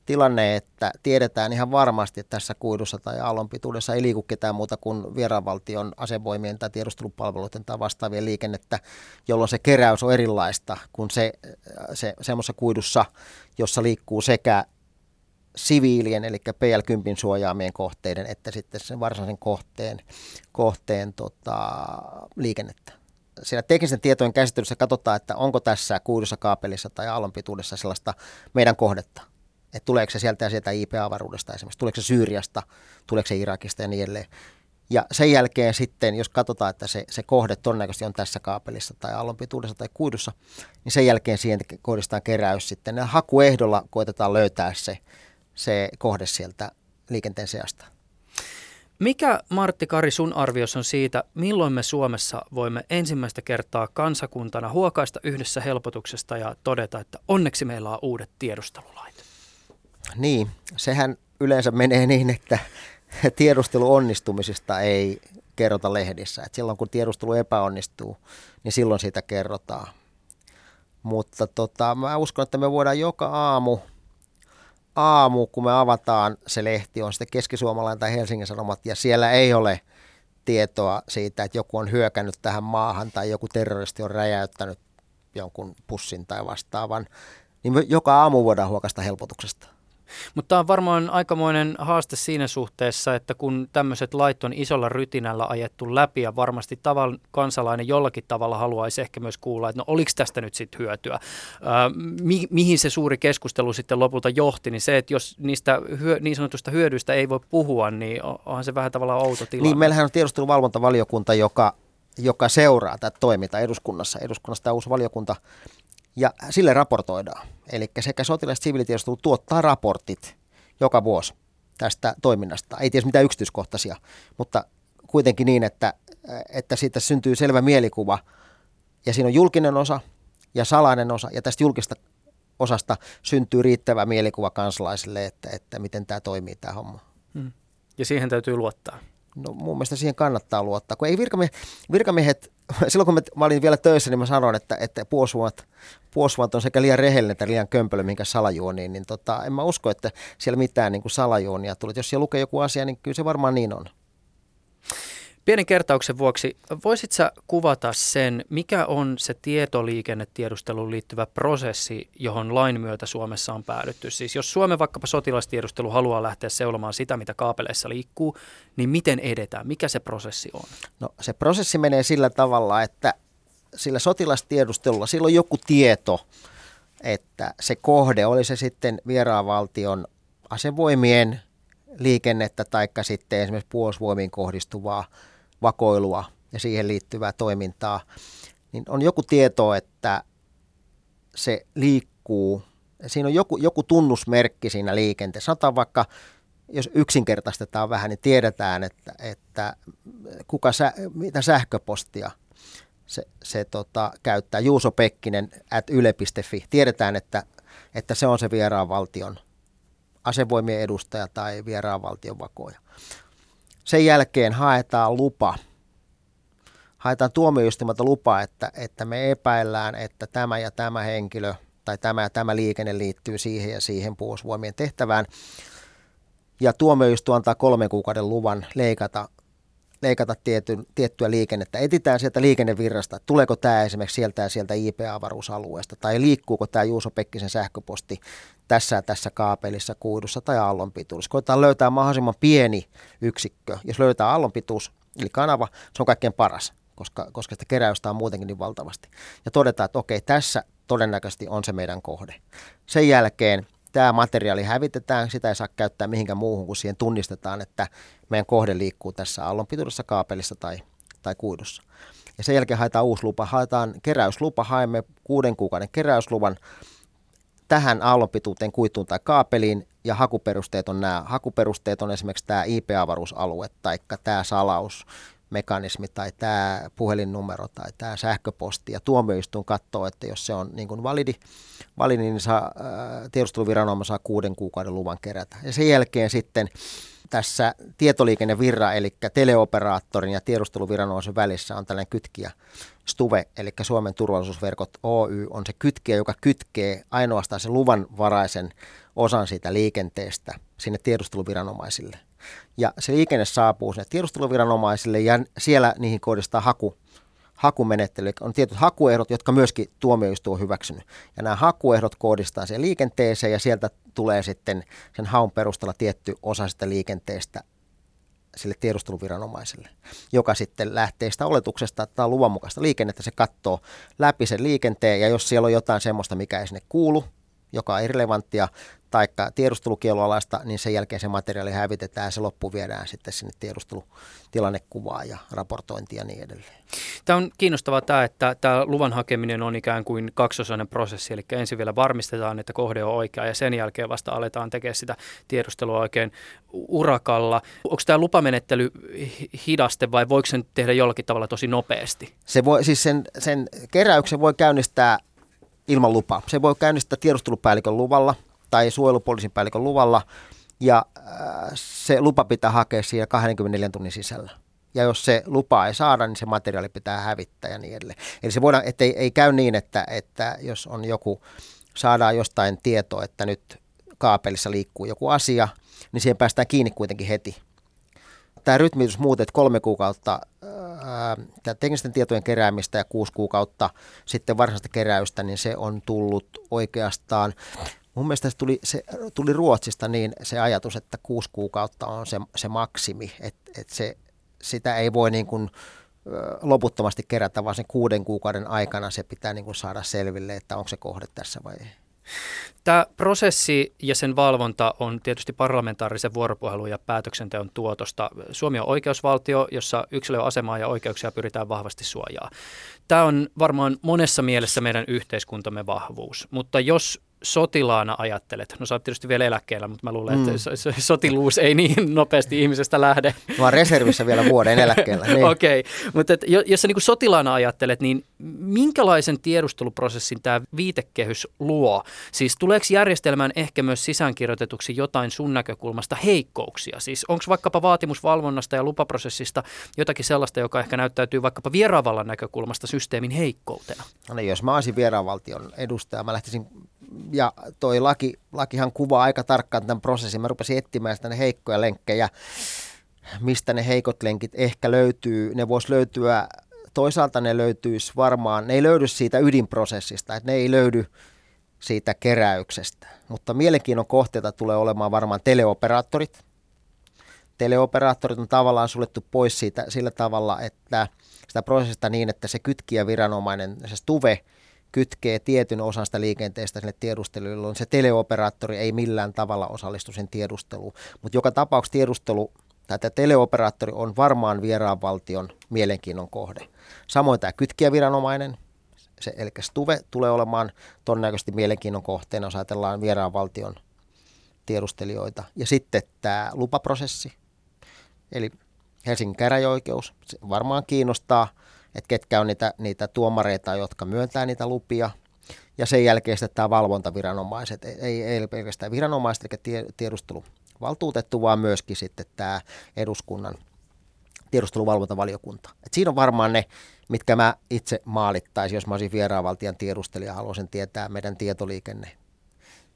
tilanne, että tiedetään ihan varmasti, että tässä kuidussa tai aallonpituudessa ei liiku ketään muuta kuin vieraanvaltion asevoimien tai tiedustelupalveluiden tai vastaavien liikennettä, jolloin se keräys on erilaista kuin se, se semmoisessa kuidussa, jossa liikkuu sekä siviilien, eli PL-10 suojaamien kohteiden, että sitten sen varsinaisen kohteen, kohteen tota, liikennettä. Siellä teknisen tietojen käsittelyssä katsotaan, että onko tässä kuidussa kaapelissa tai aallonpituudessa sellaista meidän kohdetta että tuleeko se sieltä ja sieltä IP-avaruudesta esimerkiksi, tuleeko se Syyriasta, tuleeko se Irakista ja niin edelleen. Ja sen jälkeen sitten, jos katsotaan, että se, se kohde todennäköisesti on tässä kaapelissa tai aallonpituudessa tai kuidussa, niin sen jälkeen siihen kohdistaan keräys sitten. Ja hakuehdolla koitetaan löytää se, se kohde sieltä liikenteen seasta. Mikä, Martti Kari, sun arvios on siitä, milloin me Suomessa voimme ensimmäistä kertaa kansakuntana huokaista yhdessä helpotuksesta ja todeta, että onneksi meillä on uudet tiedustelulait? Niin, sehän yleensä menee niin, että tiedustelu onnistumisesta ei kerrota lehdissä. Et silloin kun tiedustelu epäonnistuu, niin silloin siitä kerrotaan. Mutta tota, mä uskon, että me voidaan joka aamu, aamu, kun me avataan se lehti, on sitten Keskisuomalainen tai Helsingin Sanomat, ja siellä ei ole tietoa siitä, että joku on hyökännyt tähän maahan tai joku terroristi on räjäyttänyt jonkun pussin tai vastaavan, niin me joka aamu voidaan huokasta helpotuksesta. Mutta tämä on varmaan aikamoinen haaste siinä suhteessa, että kun tämmöiset lait on isolla rytinällä ajettu läpi ja varmasti tavan kansalainen jollakin tavalla haluaisi ehkä myös kuulla, että no oliko tästä nyt sitten hyötyä. Ää, mi- mihin se suuri keskustelu sitten lopulta johti, niin se, että jos niistä hyö- niin sanotusta hyödyistä ei voi puhua, niin onhan se vähän tavallaan outo tilanne. Niin, meillähän on tiedusteluvalvontavaliokunta, joka, joka seuraa tätä toimintaa eduskunnassa. Eduskunnassa tämä uusi valiokunta ja sille raportoidaan. Eli sekä sotilas- ja siviilitiedustelu tuottaa raportit joka vuosi tästä toiminnasta. Ei tiedä mitään yksityiskohtaisia, mutta kuitenkin niin, että, että siitä syntyy selvä mielikuva. Ja siinä on julkinen osa ja salainen osa, ja tästä julkista osasta syntyy riittävä mielikuva kansalaisille, että, että miten tämä toimii tämä homma. Hmm. Ja siihen täytyy luottaa. No mun mielestä siihen kannattaa luottaa, kun ei virkamiehet, virkamiehet silloin kun mä olin vielä töissä, niin mä sanoin, että, että puosuvat, puosuvat on sekä liian rehellinen että liian kömpelö, minkä salajuoniin, niin tota, en mä usko, että siellä mitään niin kuin salajuonia tulee. Jos siellä lukee joku asia, niin kyllä se varmaan niin on. Pienen kertauksen vuoksi, voisit sä kuvata sen, mikä on se tietoliikennetiedusteluun liittyvä prosessi, johon lain myötä Suomessa on päädytty? Siis jos Suomen vaikkapa sotilastiedustelu haluaa lähteä seulomaan sitä, mitä kaapeleissa liikkuu, niin miten edetään? Mikä se prosessi on? No se prosessi menee sillä tavalla, että sillä sotilastiedustelulla sillä on joku tieto, että se kohde, oli se sitten vieraan valtion asevoimien liikennettä tai sitten esimerkiksi puolusvoimiin kohdistuvaa vakoilua ja siihen liittyvää toimintaa, niin on joku tieto, että se liikkuu. Siinä on joku, joku tunnusmerkki siinä liikenteessä. Sanotaan vaikka, jos yksinkertaistetaan vähän, niin tiedetään, että, että kuka sä, mitä sähköpostia se, se tota, käyttää. Juuso Pekkinen at yle.fi. Tiedetään, että, että se on se vieraan valtion asevoimien edustaja tai vieraan valtion vakoja. Sen jälkeen haetaan lupa. Haetaan tuomioistuimelta lupa, että, että me epäillään, että tämä ja tämä henkilö tai tämä ja tämä liikenne liittyy siihen ja siihen puolustusvoimien tehtävään. Ja tuomioistuin antaa kolmen kuukauden luvan leikata, leikata tietyn, tiettyä liikennettä. Etitään sieltä liikennevirrasta, tuleeko tämä esimerkiksi sieltä ja sieltä IP-avaruusalueesta, tai liikkuuko tämä Juuso Pekkisen sähköposti tässä ja tässä kaapelissa, kuidussa tai aallonpituudessa. Koitetaan löytää mahdollisimman pieni yksikkö. Jos löydetään aallonpituus, eli kanava, se on kaikkein paras, koska, koska sitä keräystä on muutenkin niin valtavasti. Ja todetaan, että okei, tässä todennäköisesti on se meidän kohde. Sen jälkeen tämä materiaali hävitetään, sitä ei saa käyttää mihinkään muuhun, kun siihen tunnistetaan, että meidän kohde liikkuu tässä aallonpituudessa, kaapelissa tai, tai kuidussa. Ja sen jälkeen haetaan uusi lupa, haetaan keräyslupa, haemme kuuden kuukauden keräysluvan, tähän aallonpituuteen, kuituun tai kaapeliin ja hakuperusteet on nämä. Hakuperusteet on esimerkiksi tämä IP-avaruusalue tai tämä salaus, mekanismi tai tämä puhelinnumero tai tämä sähköposti ja tuomioistuin katsoo, että jos se on niin kuin validi, validi niin saa, tiedusteluviranomainen saa kuuden kuukauden luvan kerätä. Ja sen jälkeen sitten tässä tietoliikennevirra, eli teleoperaattorin ja tiedusteluviranomaisen välissä on tällainen kytkiä STUVE, eli Suomen turvallisuusverkot Oy, on se kytkiä, joka kytkee ainoastaan sen luvanvaraisen osan siitä liikenteestä sinne tiedusteluviranomaisille. Ja se liikenne saapuu sinne tiedusteluviranomaisille ja siellä niihin kohdistaa haku, hakumenettely. On tietyt hakuehdot, jotka myöskin tuomioistuin on hyväksynyt. Ja nämä hakuehdot kohdistaa siihen liikenteeseen ja sieltä tulee sitten sen haun perusteella tietty osa sitä liikenteestä sille tiedusteluviranomaiselle, joka sitten lähtee sitä oletuksesta, että tämä on luvanmukaista liikennettä, se katsoo läpi sen liikenteen ja jos siellä on jotain semmoista, mikä ei sinne kuulu, joka on irrelevanttia, tai tiedustelukieloalaista, niin sen jälkeen se materiaali hävitetään ja se loppu viedään sitten sinne tiedustelutilannekuvaan ja raportointia ja niin edelleen. Tämä on kiinnostavaa tämä, että tämä luvan hakeminen on ikään kuin kaksosainen prosessi, eli ensin vielä varmistetaan, että kohde on oikea ja sen jälkeen vasta aletaan tekemään sitä tiedustelua oikein urakalla. Onko tämä lupamenettely hidaste vai voiko sen tehdä jollakin tavalla tosi nopeasti? Se voi, siis sen, sen keräyksen voi käynnistää ilman lupaa. Se voi käynnistää tiedustelupäällikön luvalla tai suojelupoliisin päällikön luvalla ja äh, se lupa pitää hakea siinä 24 tunnin sisällä. Ja jos se lupa ei saada, niin se materiaali pitää hävittää ja niin edelleen. Eli se voidaan, ettei, ei käy niin, että, että jos on joku, saadaan jostain tietoa, että nyt kaapelissa liikkuu joku asia, niin siihen päästään kiinni kuitenkin heti. Tämä rytmitys muutet kolme kuukautta ää, teknisten tietojen keräämistä ja kuusi kuukautta sitten varsinaista keräystä, niin se on tullut oikeastaan mun mielestä se tuli, se tuli Ruotsista niin se ajatus, että kuusi kuukautta on se, se maksimi, että et se, sitä ei voi niin kuin, loputtomasti kerätä, vaan sen kuuden kuukauden aikana se pitää niin kuin saada selville, että onko se kohde tässä vai ei. Tämä prosessi ja sen valvonta on tietysti parlamentaarisen vuoropuhelun ja päätöksenteon tuotosta. Suomi on oikeusvaltio, jossa yksilön asemaa ja oikeuksia pyritään vahvasti suojaa. Tämä on varmaan monessa mielessä meidän yhteiskuntamme vahvuus, mutta jos sotilaana ajattelet? No sä oot tietysti vielä eläkkeellä, mutta mä luulen, mm. että sotiluus ei niin nopeasti ihmisestä lähde. Mä oon reservissä vielä vuoden eläkkeellä. Niin. Okei, okay. mutta et, jos sä niin sotilaana ajattelet, niin minkälaisen tiedusteluprosessin tämä viitekehys luo? Siis tuleeko järjestelmään ehkä myös sisäänkirjoitetuksi jotain sun näkökulmasta heikkouksia? Siis onko vaikkapa vaatimusvalvonnasta ja lupaprosessista jotakin sellaista, joka ehkä näyttäytyy vaikkapa vieraavallan näkökulmasta systeemin heikkoutena? No niin, jos mä olisin vieraanvaltion edustaja, mä lähtisin ja toi laki, lakihan kuvaa aika tarkkaan tämän prosessin. Mä rupesin etsimään sitä ne heikkoja lenkkejä, mistä ne heikot lenkit ehkä löytyy. Ne vois löytyä, toisaalta ne löytyisi varmaan, ne ei löydy siitä ydinprosessista, että ne ei löydy siitä keräyksestä. Mutta mielenkiinnon kohteita tulee olemaan varmaan teleoperaattorit. Teleoperaattorit on tavallaan suljettu pois siitä sillä tavalla, että sitä prosessista niin, että se kytkiä viranomainen, se STUVE, kytkee tietyn osan sitä liikenteestä sinne tiedusteluun, jolloin se teleoperaattori ei millään tavalla osallistu sen tiedusteluun. Mutta joka tapauksessa tiedustelu tai tämä teleoperaattori on varmaan vieraan valtion mielenkiinnon kohde. Samoin tämä kytkijäviranomainen, se, eli STUVE tulee olemaan todennäköisesti mielenkiinnon kohteena, jos ajatellaan vieraan valtion tiedustelijoita. Ja sitten tämä lupaprosessi, eli Helsingin käräjäoikeus, se varmaan kiinnostaa – että ketkä on niitä, niitä tuomareita, jotka myöntää niitä lupia. Ja sen jälkeen sitten tämä valvontaviranomaiset, ei, ei pelkästään viranomaiset eli tiedusteluvaltuutettu, vaan myöskin sitten tämä eduskunnan tiedusteluvalvontavaliokunta. Et siinä on varmaan ne, mitkä mä itse maalittaisin, jos mä olisin vieraanvaltian tiedustelija, haluaisin tietää meidän tietoliikenne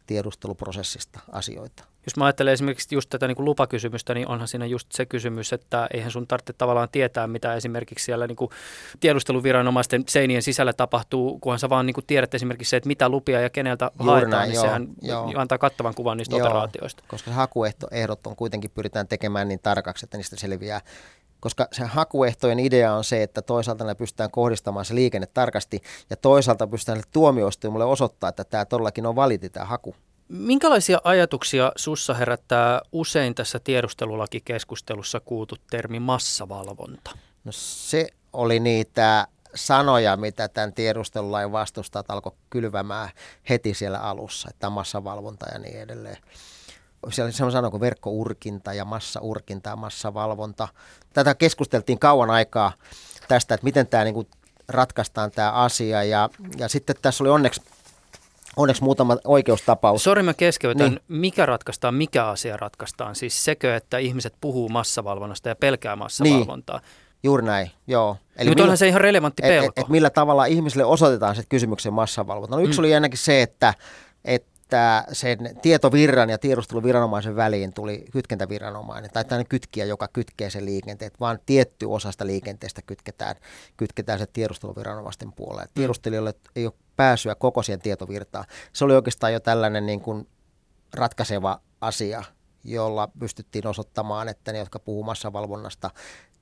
tiedusteluprosessista asioita. Jos mä ajattelen esimerkiksi just tätä niin kuin lupakysymystä, niin onhan siinä just se kysymys, että eihän sun tarvitse tavallaan tietää, mitä esimerkiksi siellä niin kuin tiedusteluviranomaisten seinien sisällä tapahtuu, kunhan sä vaan niin kuin tiedät esimerkiksi se, että mitä lupia ja keneltä Juuri haetaan, näin, niin joo, sehän joo. antaa kattavan kuvan niistä joo, operaatioista. Koska hakuehdot on kuitenkin pyritään tekemään niin tarkaksi, että niistä selviää koska se hakuehtojen idea on se, että toisaalta ne pystytään kohdistamaan se liikenne tarkasti ja toisaalta pystytään tuomioistuimelle osoittaa, että tämä todellakin on valiti tämä haku. Minkälaisia ajatuksia sussa herättää usein tässä tiedustelulakikeskustelussa kuultu termi massavalvonta? No se oli niitä sanoja, mitä tämän tiedustelulain vastustajat alkoi kylvämään heti siellä alussa, että massavalvonta ja niin edelleen. Siellä on sanonut kuin verkkourkinta ja massaurkinta ja massavalvonta. Tätä keskusteltiin kauan aikaa tästä, että miten tämä niin kuin ratkaistaan tämä asia ja, ja sitten tässä oli onneksi Onneksi muutama oikeustapaus. Sori mä keskeytän. Niin. Mikä ratkaistaan, mikä asia ratkaistaan? Siis sekö, että ihmiset puhuu massavalvonnasta ja pelkää massavalvontaa? Niin. Juuri näin, joo. Eli Nyt onhan se ihan relevantti pelko. Et, et, et millä tavalla ihmisille osoitetaan se kysymyksen massavalvonta. No yksi mm. oli ainakin se, että, että sen tietovirran ja tiedusteluviranomaisen väliin tuli kytkentäviranomainen tai tämmöinen kytkiä, joka kytkee sen liikenteen, vaan tietty osasta liikenteestä kytketään, kytketään se tiedusteluviranomaisten puolelle. Tiedustelijoille ei ole pääsyä koko siihen tietovirtaan. Se oli oikeastaan jo tällainen niin kuin ratkaiseva asia, jolla pystyttiin osoittamaan, että ne, jotka puhuu massavalvonnasta,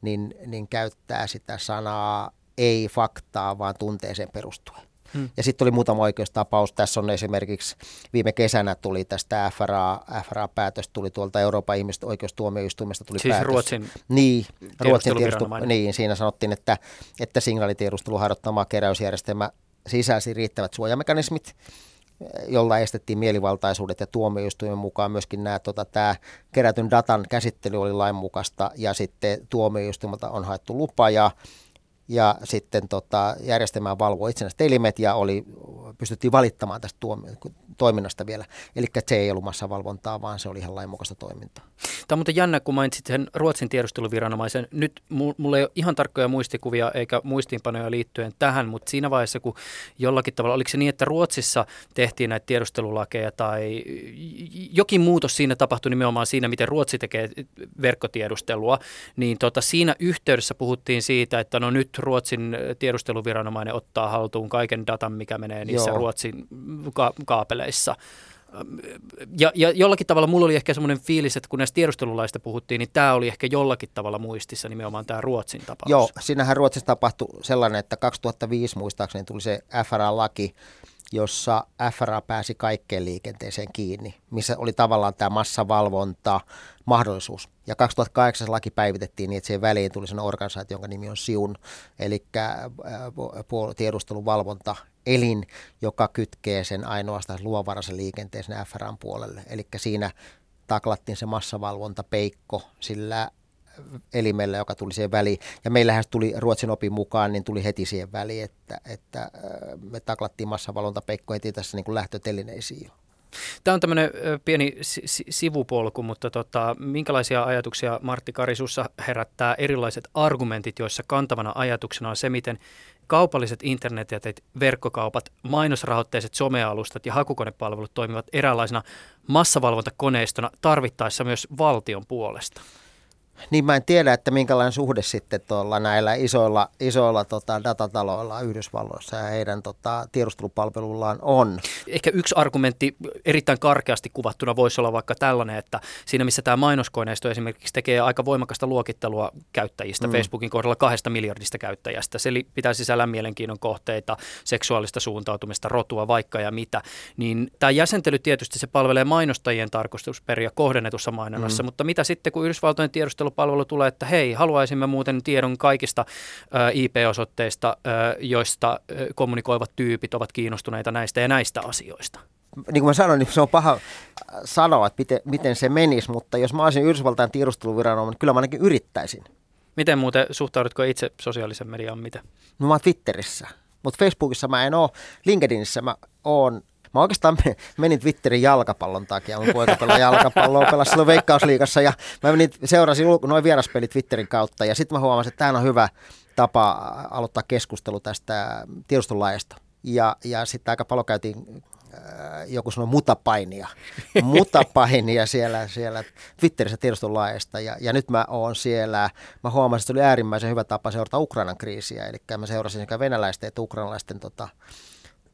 niin, niin käyttää sitä sanaa ei faktaa, vaan tunteeseen perustuen. Hmm. Ja sitten tuli muutama oikeustapaus. Tässä on esimerkiksi viime kesänä tuli tästä FRA, FRA-päätös tuli tuolta Euroopan ihmisoikeustuomioistuimesta tuli siis päätös. Ruotsin niin, Ruotsin tiedustelu, niin, siinä sanottiin, että, että signaalitiedustelu harjoittama keräysjärjestelmä sisälsi riittävät suojamekanismit, jolla estettiin mielivaltaisuudet ja tuomioistuimen mukaan myöskin nämä, tota, tämä kerätyn datan käsittely oli lainmukaista ja sitten tuomioistuimelta on haettu lupa ja ja sitten tota, järjestelmää valvoi itsenäiset elimet ja oli, pystyttiin valittamaan tästä tuomio, toiminnasta vielä. Eli se ei ollut massavalvontaa, vaan se oli ihan lainmukaista toimintaa. Tämä on muuten jännä, kun mainitsit sen Ruotsin tiedusteluviranomaisen. Nyt mulla ei ole ihan tarkkoja muistikuvia eikä muistiinpanoja liittyen tähän, mutta siinä vaiheessa, kun jollakin tavalla, oliko se niin, että Ruotsissa tehtiin näitä tiedustelulakeja tai jokin muutos siinä tapahtui nimenomaan siinä, miten Ruotsi tekee verkkotiedustelua, niin tota, siinä yhteydessä puhuttiin siitä, että no nyt Ruotsin tiedusteluviranomainen ottaa haltuun kaiken datan, mikä menee niissä Joo. Ruotsin ka- kaapeleissa. Ja, ja jollakin tavalla mulla oli ehkä semmoinen fiilis, että kun näistä tiedustelulaista puhuttiin, niin tämä oli ehkä jollakin tavalla muistissa nimenomaan tämä Ruotsin tapaus. Joo, siinähän Ruotsissa tapahtui sellainen, että 2005 muistaakseni tuli se FRA-laki, jossa FRA pääsi kaikkeen liikenteeseen kiinni, missä oli tavallaan tämä massavalvonta mahdollisuus. Ja 2008 laki päivitettiin niin, että siihen väliin tuli sellainen organisaatio, jonka nimi on SIUN, eli tiedusteluvalvonta elin, joka kytkee sen ainoastaan luovaraisen liikenteeseen FRAn puolelle. Eli siinä taklattiin se massavalvonta peikko sillä elimellä, joka tuli siihen väliin. Ja meillähän tuli Ruotsin opin mukaan, niin tuli heti siihen väliin, että, että me taklattiin massavalvontapeikko heti tässä niin kuin lähtötelineisiin. Tämä on tämmöinen pieni sivupolku, mutta tota, minkälaisia ajatuksia Martti Karisussa herättää erilaiset argumentit, joissa kantavana ajatuksena on se, miten kaupalliset internetjätet, verkkokaupat, mainosrahoitteiset somealustat ja hakukonepalvelut toimivat eräänlaisena massavalvontakoneistona tarvittaessa myös valtion puolesta? Niin mä en tiedä, että minkälainen suhde sitten tuolla näillä isoilla, isoilla tota, datataloilla Yhdysvalloissa ja heidän tota, tiedustelupalvelullaan on. Ehkä yksi argumentti erittäin karkeasti kuvattuna voisi olla vaikka tällainen, että siinä missä tämä mainoskoneisto esimerkiksi tekee aika voimakasta luokittelua käyttäjistä, mm. Facebookin kohdalla kahdesta miljardista käyttäjästä, se pitää sisällä mielenkiinnon kohteita, seksuaalista suuntautumista, rotua, vaikka ja mitä, niin tämä jäsentely tietysti se palvelee mainostajien tarkoitusperiä kohdennetussa mainonnassa, mm. mutta mitä sitten kun Yhdysvaltojen tiedustelu tiedustelupalvelu tulee, että hei, haluaisimme muuten tiedon kaikista IP-osoitteista, joista kommunikoivat tyypit ovat kiinnostuneita näistä ja näistä asioista niin kuin mä sanoin, niin se on paha sanoa, että miten, miten se menisi, mutta jos mä olisin Yhdysvaltain tiedusteluviranomainen, niin kyllä mä ainakin yrittäisin. Miten muuten suhtaudutko itse sosiaalisen mediaan, miten? No mä oon Twitterissä, mutta Facebookissa mä en ole, LinkedInissä mä oon Mä oikeastaan menin Twitterin jalkapallon takia. Mun poika pelaa jalkapalloa, pelasi silloin Veikkausliigassa ja mä menin, seurasin noin vieraspelit Twitterin kautta ja sitten mä huomasin, että tämä on hyvä tapa aloittaa keskustelu tästä tiedustelulaajasta. Ja, ja sitten aika paljon käytiin äh, joku sanoi mutapainia, mutapainia siellä, siellä Twitterissä tiedustelulaajasta ja, ja nyt mä oon siellä, mä huomasin, että se oli äärimmäisen hyvä tapa seurata Ukrainan kriisiä, eli mä seurasin sekä venäläisten että ukrainalaisten tota,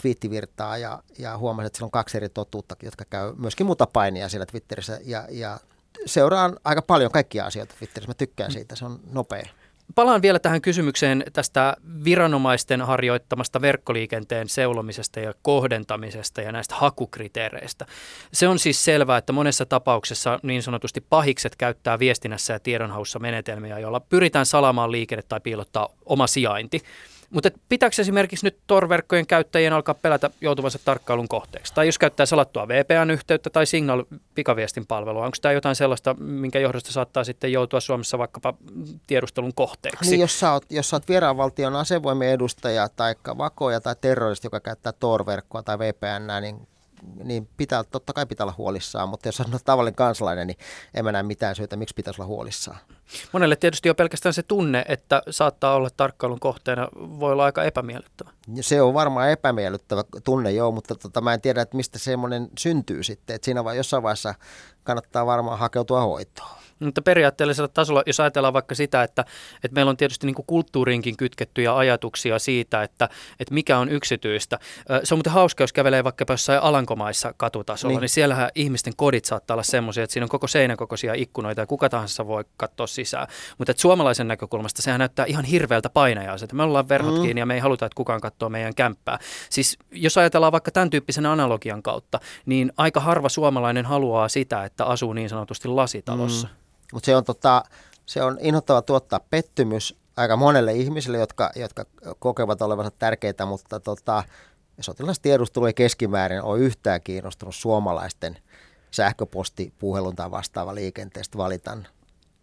twiittivirtaa ja, ja huomasin, että siellä on kaksi eri totuutta, jotka käy myöskin muuta painia siellä Twitterissä ja, ja seuraan aika paljon kaikkia asioita Twitterissä. Mä tykkään mm. siitä, se on nopea. Palaan vielä tähän kysymykseen tästä viranomaisten harjoittamasta verkkoliikenteen seulomisesta ja kohdentamisesta ja näistä hakukriteereistä. Se on siis selvää, että monessa tapauksessa niin sanotusti pahikset käyttää viestinnässä ja tiedonhaussa menetelmiä, joilla pyritään salaamaan liikenne tai piilottaa oma sijainti. Mutta pitääkö esimerkiksi nyt torverkkojen käyttäjien alkaa pelätä joutuvansa tarkkailun kohteeksi? Tai jos käyttää salattua VPN-yhteyttä tai Signal-pikaviestin palvelua, onko tämä jotain sellaista, minkä johdosta saattaa sitten joutua Suomessa vaikkapa tiedustelun kohteeksi? Niin, jos sä oot, jos sä oot vieraanvaltion asevoimien edustaja tai vakoja tai terroristi, joka käyttää torverkkoa tai VPN, niin niin pitää, totta kai pitää olla huolissaan, mutta jos on tavallinen kansalainen, niin en mä näe mitään syytä, miksi pitäisi olla huolissaan. Monelle tietysti jo pelkästään se tunne, että saattaa olla tarkkailun kohteena, voi olla aika epämiellyttävä. Se on varmaan epämiellyttävä tunne, joo, mutta tota, mä en tiedä, että mistä semmoinen syntyy sitten. Että siinä vai, jossain vaiheessa kannattaa varmaan hakeutua hoitoon. Mutta periaatteellisella tasolla, jos ajatellaan vaikka sitä, että, että meillä on tietysti niin kuin kulttuuriinkin kytkettyjä ajatuksia siitä, että, että mikä on yksityistä. Se on muuten hauska, jos kävelee vaikka jossain Alankomaissa katutasolla, niin, niin siellähän ihmisten kodit saattaa olla semmoisia, että siinä on koko seinäkokoisia ikkunoita ja kuka tahansa voi katsoa sisään. Mutta suomalaisen näkökulmasta sehän näyttää ihan hirveältä painajaiselta. Me ollaan verhot mm. kiinni ja me ei haluta, että kukaan katsoo meidän kämppää. Siis jos ajatellaan vaikka tämän tyyppisen analogian kautta, niin aika harva suomalainen haluaa sitä, että asuu niin sanotusti lasitalossa. Mm. Mutta se on, tota, se on inhottava tuottaa pettymys aika monelle ihmiselle, jotka, jotka kokevat olevansa tärkeitä, mutta tota, sotilastiedustelu ei keskimäärin ole yhtään kiinnostunut suomalaisten sähköpostipuhelun tai vastaava liikenteestä valitan.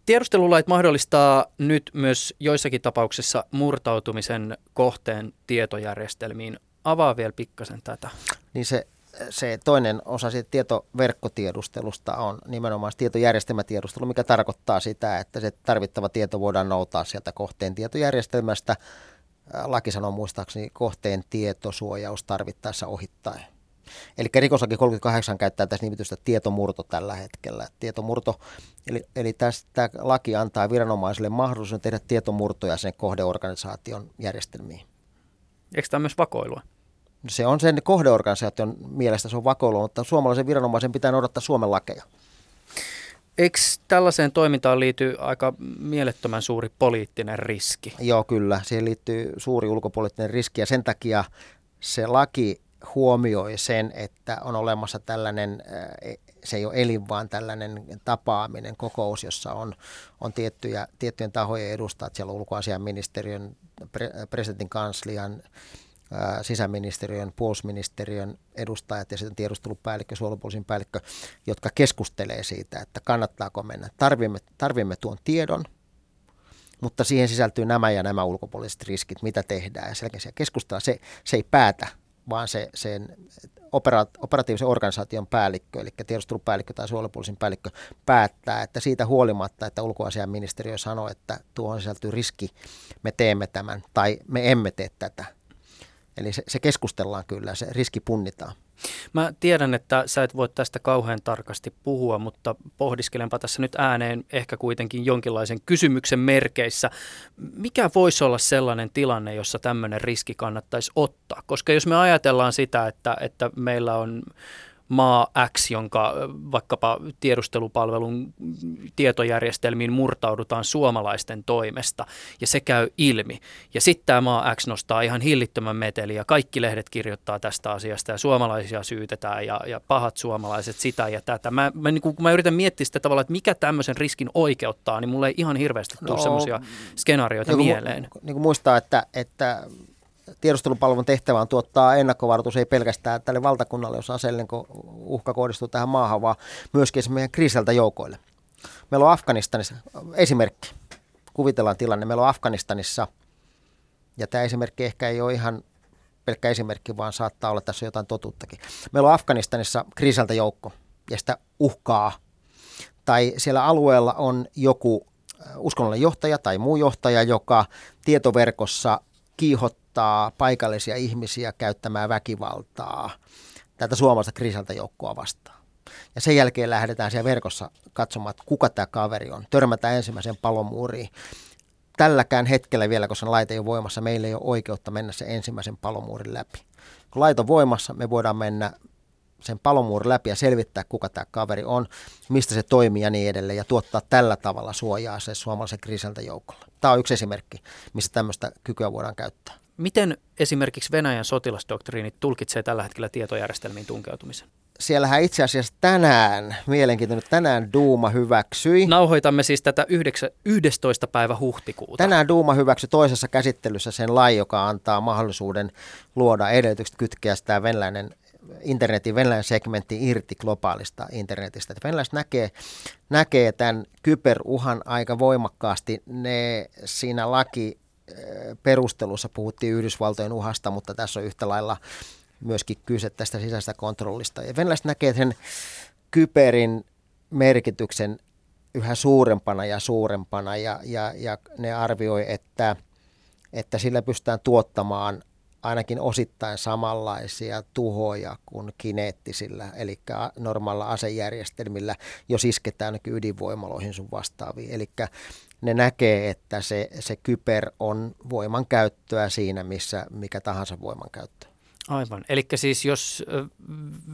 Tiedustelulait mahdollistaa nyt myös joissakin tapauksissa murtautumisen kohteen tietojärjestelmiin. Avaa vielä pikkasen tätä. Niin se se toinen osa siitä tietoverkkotiedustelusta on nimenomaan tietojärjestelmätiedustelu, mikä tarkoittaa sitä, että se tarvittava tieto voidaan noutaa sieltä kohteen tietojärjestelmästä. Laki sanoo muistaakseni kohteen tietosuojaus tarvittaessa ohittaen. Eli rikoslaki 38 käyttää tässä nimitystä tietomurto tällä hetkellä. Tietomurto, eli, eli tästä laki antaa viranomaisille mahdollisuuden tehdä tietomurtoja sen kohdeorganisaation järjestelmiin. Eikö tämä myös vakoilua? Se on sen kohdeorganisaation mielestä se on vakoilu, mutta suomalaisen viranomaisen pitää noudattaa Suomen lakeja. Eikö tällaiseen toimintaan liity aika mielettömän suuri poliittinen riski? Joo, kyllä. Siihen liittyy suuri ulkopoliittinen riski ja sen takia se laki huomioi sen, että on olemassa tällainen, eh, se ei ole elin, vaan tällainen tapaaminen, kokous, jossa on, on tiettyjä, tiettyjen tahojen edustajat, siellä on ulkoasiaministeriön, presidentin kanslian, sisäministeriön, puolustusministeriön edustajat ja sitten tiedustelupäällikkö, suojelupoliisin päällikkö, jotka keskustelee siitä, että kannattaako mennä. Tarvimme, tarvimme tuon tiedon, mutta siihen sisältyy nämä ja nämä ulkopuoliset riskit, mitä tehdään. Ja selkeästi keskustellaan, se, se ei päätä, vaan se, sen opera, operatiivisen organisaation päällikkö, eli tiedustelupäällikkö tai suojelupoliisin päällikkö, päättää, että siitä huolimatta, että ulkoasiaministeriö sanoo, että tuohon sisältyy riski, me teemme tämän tai me emme tee tätä Eli se, se keskustellaan kyllä, se riski punnitaan. Mä tiedän, että sä et voi tästä kauhean tarkasti puhua, mutta pohdiskelenpa tässä nyt ääneen ehkä kuitenkin jonkinlaisen kysymyksen merkeissä. Mikä voisi olla sellainen tilanne, jossa tämmöinen riski kannattaisi ottaa? Koska jos me ajatellaan sitä, että, että meillä on maa X, jonka vaikkapa tiedustelupalvelun tietojärjestelmiin murtaudutaan suomalaisten toimesta, ja se käy ilmi. Ja sitten tämä maa X nostaa ihan hillittömän meteli, ja kaikki lehdet kirjoittaa tästä asiasta, ja suomalaisia syytetään, ja, ja pahat suomalaiset sitä ja tätä. Mä, mä, niin kun mä yritän miettiä sitä tavalla, että mikä tämmöisen riskin oikeuttaa, niin mulle ei ihan hirveästi tule no, semmoisia skenaarioita niin mieleen. Niin kuin muistaa, että, että tiedustelupalvelun tehtävä on tuottaa ennakkovaroitus ei pelkästään tälle valtakunnalle, jos aseellinen uhka kohdistuu tähän maahan, vaan myöskin meidän kriisiltä joukoille. Meillä on Afganistanissa, esimerkki, kuvitellaan tilanne, meillä on Afganistanissa, ja tämä esimerkki ehkä ei ole ihan pelkkä esimerkki, vaan saattaa olla tässä jotain totuuttakin. Meillä on Afganistanissa kriisiltä joukko, ja sitä uhkaa, tai siellä alueella on joku uskonnollinen johtaja tai muu johtaja, joka tietoverkossa kiihottaa kehottaa paikallisia ihmisiä käyttämään väkivaltaa tätä suomalaista kriisiltä joukkoa vastaan. Ja sen jälkeen lähdetään siellä verkossa katsomaan, että kuka tämä kaveri on. Törmätään ensimmäisen palomuuriin. Tälläkään hetkellä vielä, koska laite ei ole voimassa, meillä ei ole oikeutta mennä sen ensimmäisen palomuurin läpi. Kun laito on voimassa, me voidaan mennä sen palomuurin läpi ja selvittää, kuka tämä kaveri on, mistä se toimii ja niin edelleen, ja tuottaa tällä tavalla suojaa se suomalaisen kriisiltä joukolla. Tämä on yksi esimerkki, missä tämmöistä kykyä voidaan käyttää. Miten esimerkiksi Venäjän sotilasdoktriinit tulkitsee tällä hetkellä tietojärjestelmiin tunkeutumisen? Siellähän itse asiassa tänään, mielenkiintoinen, tänään Duuma hyväksyi. Nauhoitamme siis tätä 11. päivä huhtikuuta. Tänään Duuma hyväksyi toisessa käsittelyssä sen lain, joka antaa mahdollisuuden luoda edellytykset kytkeä sitä venäläinen internetin venäläinen segmentti irti globaalista internetistä. Että venäläiset näkee, näkee tämän kyberuhan aika voimakkaasti. Ne siinä laki perustelussa puhuttiin Yhdysvaltojen uhasta, mutta tässä on yhtä lailla myöskin kyse tästä sisäisestä kontrollista. Ja venäläiset näkee sen kyberin merkityksen yhä suurempana ja suurempana ja, ja, ja ne arvioi, että, että sillä pystytään tuottamaan ainakin osittain samanlaisia tuhoja kuin kineettisillä, eli normaalilla asejärjestelmillä, jos isketään ydinvoimaloihin sun vastaaviin. Eli ne näkee, että se, se kyber on voimankäyttöä siinä, missä mikä tahansa voimankäyttö. Aivan. Eli siis jos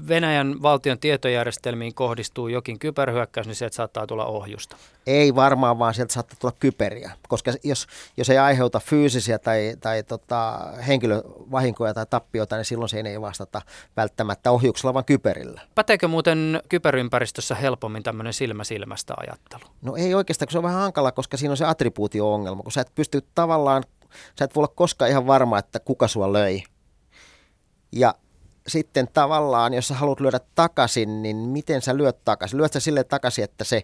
Venäjän valtion tietojärjestelmiin kohdistuu jokin kyberhyökkäys, niin sieltä saattaa tulla ohjusta. Ei varmaan, vaan sieltä saattaa tulla kyberiä, koska jos, jos ei aiheuta fyysisiä tai, tai tota, henkilövahinkoja tai tappioita, niin silloin se ei vastata välttämättä ohjuksella, vaan kyberillä. Päteekö muuten kyberympäristössä helpommin tämmöinen silmä silmästä ajattelu? No ei oikeastaan, kun se on vähän hankala, koska siinä on se attribuutio-ongelma, kun sä et pysty tavallaan, sä et voi olla koskaan ihan varma, että kuka sua löi ja sitten tavallaan, jos sä haluat lyödä takaisin, niin miten sä lyöt takaisin? Lyöt sä sille takaisin, että se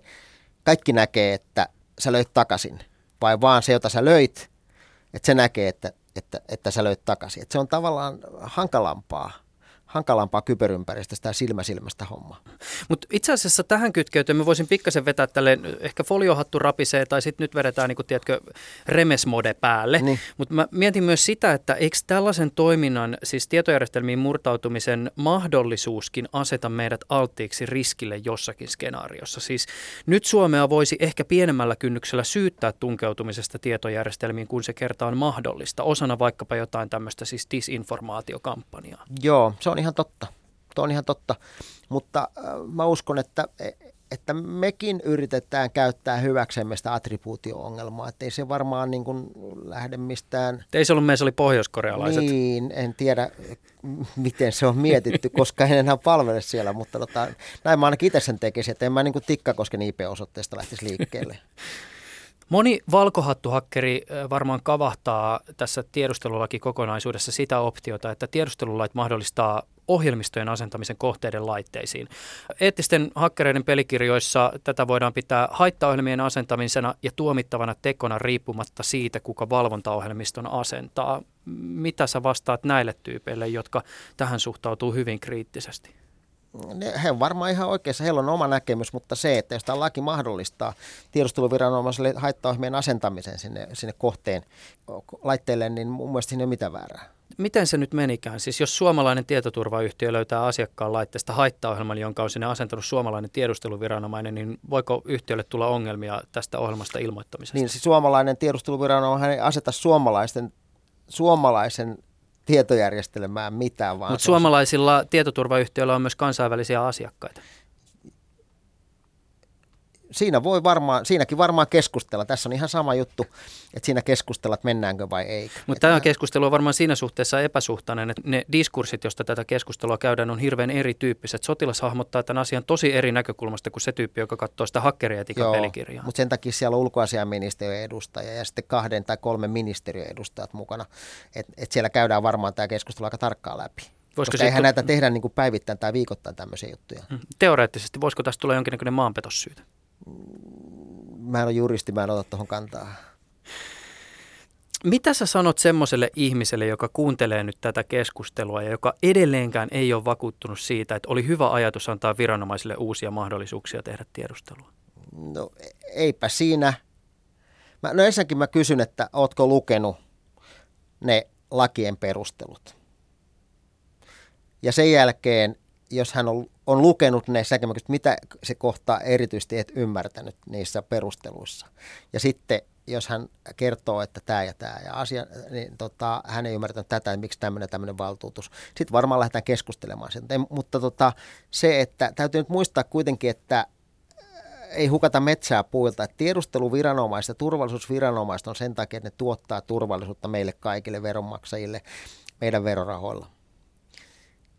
kaikki näkee, että sä löit takaisin? Vai vaan se, jota sä löit, että se näkee, että, että, että sä löit takaisin? Että se on tavallaan hankalampaa, hankalampaa kyberympäristöstä ja silmä silmästä hommaa. Mutta itse asiassa tähän kytkeytyen mä voisin pikkasen vetää tälle, ehkä foliohattu rapisee tai sitten nyt vedetään niin kuin, tiedätkö, remesmode päälle. Niin. Mutta mä mietin myös sitä, että eikö tällaisen toiminnan, siis tietojärjestelmiin murtautumisen mahdollisuuskin aseta meidät alttiiksi riskille jossakin skenaariossa. Siis nyt Suomea voisi ehkä pienemmällä kynnyksellä syyttää tunkeutumisesta tietojärjestelmiin, kun se kerta on mahdollista, osana vaikkapa jotain tämmöistä siis disinformaatiokampanjaa. Joo, se on ihan totta. Tuo on ihan totta, mutta äh, mä uskon, että, että mekin yritetään käyttää hyväksemme sitä attribuutio-ongelmaa, että ei se varmaan niin kuin lähde mistään... Ei se ollut meissä, oli pohjoiskorealaiset. Niin, en tiedä miten se on mietitty, koska en enää palvele siellä, mutta tota, näin mä ainakin itse sen tekisin, että en mä niin kuin Tikkakosken IP-osoitteesta lähtisi liikkeelle. Moni valkohattuhakkeri varmaan kavahtaa tässä tiedustelulaki-kokonaisuudessa sitä optiota, että tiedustelulait mahdollistaa ohjelmistojen asentamisen kohteiden laitteisiin. Eettisten hakkereiden pelikirjoissa tätä voidaan pitää haittaohjelmien asentamisena ja tuomittavana tekona riippumatta siitä, kuka valvontaohjelmiston asentaa. Mitä sä vastaat näille tyypeille, jotka tähän suhtautuu hyvin kriittisesti? he on varmaan ihan oikeassa, heillä on oma näkemys, mutta se, että jos tämä laki mahdollistaa tiedusteluviranomaiselle haittaohjelmien asentamisen sinne, sinne kohteen laitteelle, niin mun mielestä siinä ei ole mitään väärää. Miten se nyt menikään? Siis jos suomalainen tietoturvayhtiö löytää asiakkaan laitteesta haittaohjelman, jonka on sinne asentanut suomalainen tiedusteluviranomainen, niin voiko yhtiölle tulla ongelmia tästä ohjelmasta ilmoittamisesta? Niin, siis suomalainen tiedusteluviranomainen ei aseta suomalaisten, suomalaisen tietojärjestelmään mitään. Mutta suomalaisilla tietoturvayhtiöillä on myös kansainvälisiä asiakkaita siinä voi varmaan, siinäkin varmaan keskustella. Tässä on ihan sama juttu, että siinä keskustellaan, että mennäänkö vai ei. Mutta tämä keskustelu on varmaan siinä suhteessa epäsuhtainen, että ne diskurssit, joista tätä keskustelua käydään, on hirveän erityyppiset. Sotilas hahmottaa tämän asian tosi eri näkökulmasta kuin se tyyppi, joka katsoo sitä hakkerietikan pelikirjaa. mutta sen takia siellä on ulkoasiaministeriön edustaja ja sitten kahden tai kolmen ministeriön edustajat mukana. Että et siellä käydään varmaan tämä keskustelu aika tarkkaan läpi. Voisiko Koska eihän tu- näitä tehdä niin kuin päivittäin tai viikoittain tämmöisiä juttuja. Mm. Teoreettisesti, voisiko tästä tulla jonkinnäköinen maanpetossyytä? Mä en ole juristi, mä en ota tuohon kantaa. Mitä sä sanot semmoiselle ihmiselle, joka kuuntelee nyt tätä keskustelua ja joka edelleenkään ei ole vakuuttunut siitä, että oli hyvä ajatus antaa viranomaisille uusia mahdollisuuksia tehdä tiedustelua? No eipä siinä. Mä, no ensinnäkin mä kysyn, että ootko lukenut ne lakien perustelut. Ja sen jälkeen jos hän on, on lukenut ne sekä mitä se kohtaa erityisesti et ymmärtänyt niissä perusteluissa. Ja sitten jos hän kertoo, että tämä ja tämä ja asia, niin tota, hän ei ymmärtänyt tätä, että miksi tämmöinen tämmöinen valtuutus. Sitten varmaan lähdetään keskustelemaan siitä. Mutta tota, se, että täytyy nyt muistaa kuitenkin, että äh, ei hukata metsää puilta. Tiedusteluviranomaiset ja turvallisuusviranomaiset on sen takia, että ne tuottaa turvallisuutta meille kaikille veronmaksajille meidän verorahoilla.